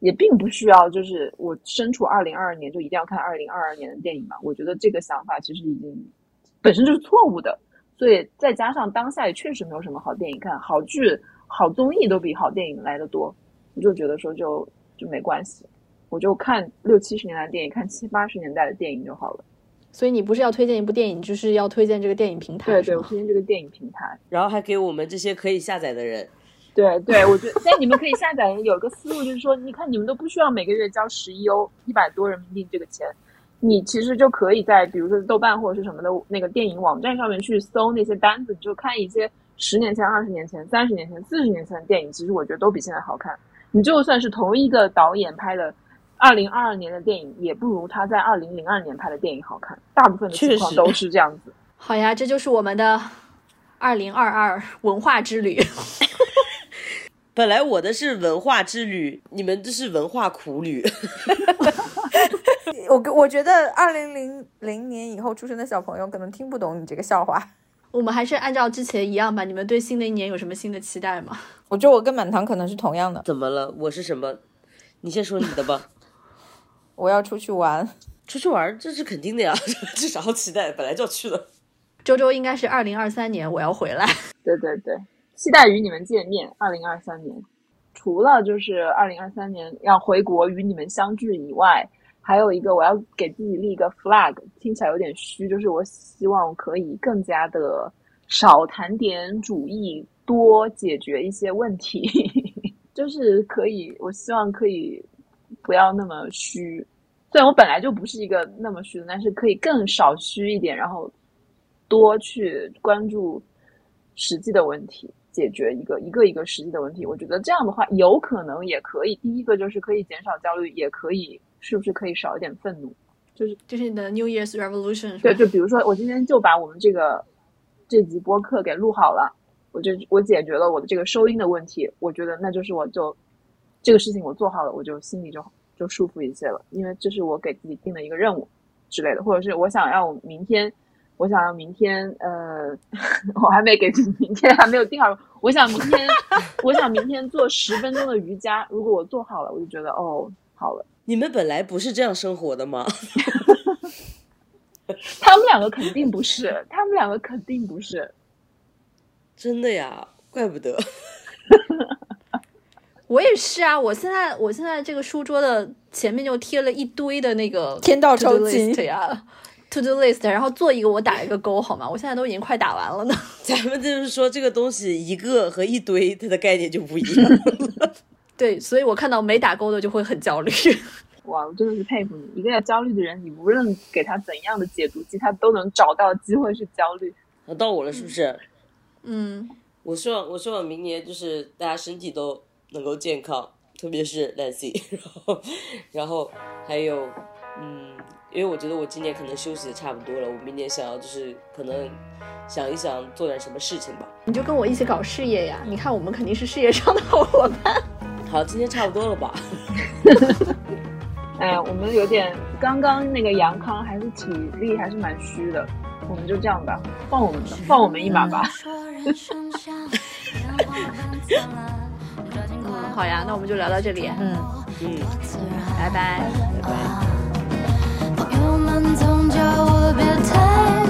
也并不需要，就是我身处二零二二年就一定要看二零二二年的电影嘛。我觉得这个想法其实已经本身就是错误的，所以再加上当下也确实没有什么好电影看，好剧、好综艺都比好电影来的多，我就觉得说就就没关系，我就看六七十年代的电影，看七八十年代的电影就好了。所以你不是要推荐一部电影，就是要推荐这个电影平台，对对，我？推荐这个电影平台。然后还给我们这些可以下载的人，对对，我觉得，但你们可以下载有个思路，就是说，你看你们都不需要每个月交十一欧，一百多人民币这个钱，你其实就可以在比如说豆瓣或者是什么的那个电影网站上面去搜那些单子，你就看一些十年前、二十年前、三十年前、四十年前的电影，其实我觉得都比现在好看。你就算是同一个导演拍的。二零二二年的电影也不如他在二零零二年拍的电影好看，大部分的情况确实都是这样子。好呀，这就是我们的二零二二文化之旅。本来我的是文化之旅，你们这是文化苦旅。我我觉得二零零零年以后出生的小朋友可能听不懂你这个笑话。我们还是按照之前一样吧。你们对新的一年有什么新的期待吗？我觉得我跟满堂可能是同样的，怎么了？我是什么？你先说你的吧。我要出去玩。出去玩这是肯定的呀，至少好期待？本来就要去的。周周应该是二零二三年我要回来。对对对，期待与你们见面。二零二三年，除了就是二零二三年要回国与你们相聚以外，还有一个我要给自己立一个 flag，听起来有点虚，就是我希望可以更加的少谈点主义，多解决一些问题，就是可以，我希望可以不要那么虚。虽然我本来就不是一个那么虚的，但是可以更少虚一点，然后多去关注实际的问题，解决一个一个一个实际的问题。我觉得这样的话，有可能也可以。第一个就是可以减少焦虑，也可以是不是可以少一点愤怒？就是就是你的 New Year's Revolution。对，就比如说我今天就把我们这个这集播客给录好了，我就我解决了我的这个收音的问题。我觉得那就是我就这个事情我做好了，我就心里就就舒服一些了，因为这是我给自己定的一个任务之类的，或者是我想要明天。我想要明天，呃，我还没给明天还没有定好。我想明天，我想明天做十分钟的瑜伽。如果我做好了，我就觉得哦，好了。你们本来不是这样生活的吗？他们两个肯定不是，他们两个肯定不是。真的呀，怪不得。我也是啊，我现在我现在这个书桌的前面就贴了一堆的那个天道酬勤呀。To do list，然后做一个我打一个勾，好吗？我现在都已经快打完了呢。咱们就是说这个东西一个和一堆，它的概念就不一样。对，所以我看到没打勾的就会很焦虑。哇，我真的是佩服你，一个要焦虑的人，你无论给他怎样的解读机，他都能找到机会去焦虑。到我了，是不是？嗯，我希望我希望明年就是大家身体都能够健康，特别是 Nancy，然后然后还有嗯。因为我觉得我今年可能休息的差不多了，我明年想要就是可能想一想做点什么事情吧。你就跟我一起搞事业呀！你看我们肯定是事业上的好伙伴。好，今天差不多了吧？哎呀，我们有点刚刚那个杨康还是体力还是蛮虚的，我们就这样吧，放我们放我们一马吧。嗯，好呀，那我们就聊到这里。嗯嗯，拜拜拜拜。总叫我别太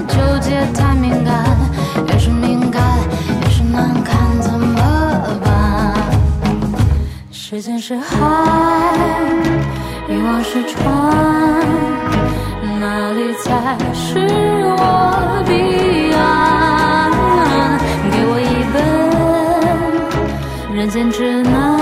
纠结，太敏感，越是敏感越是难看，怎么办？时间是海，欲望是船，哪里才是我彼岸？人间痴慢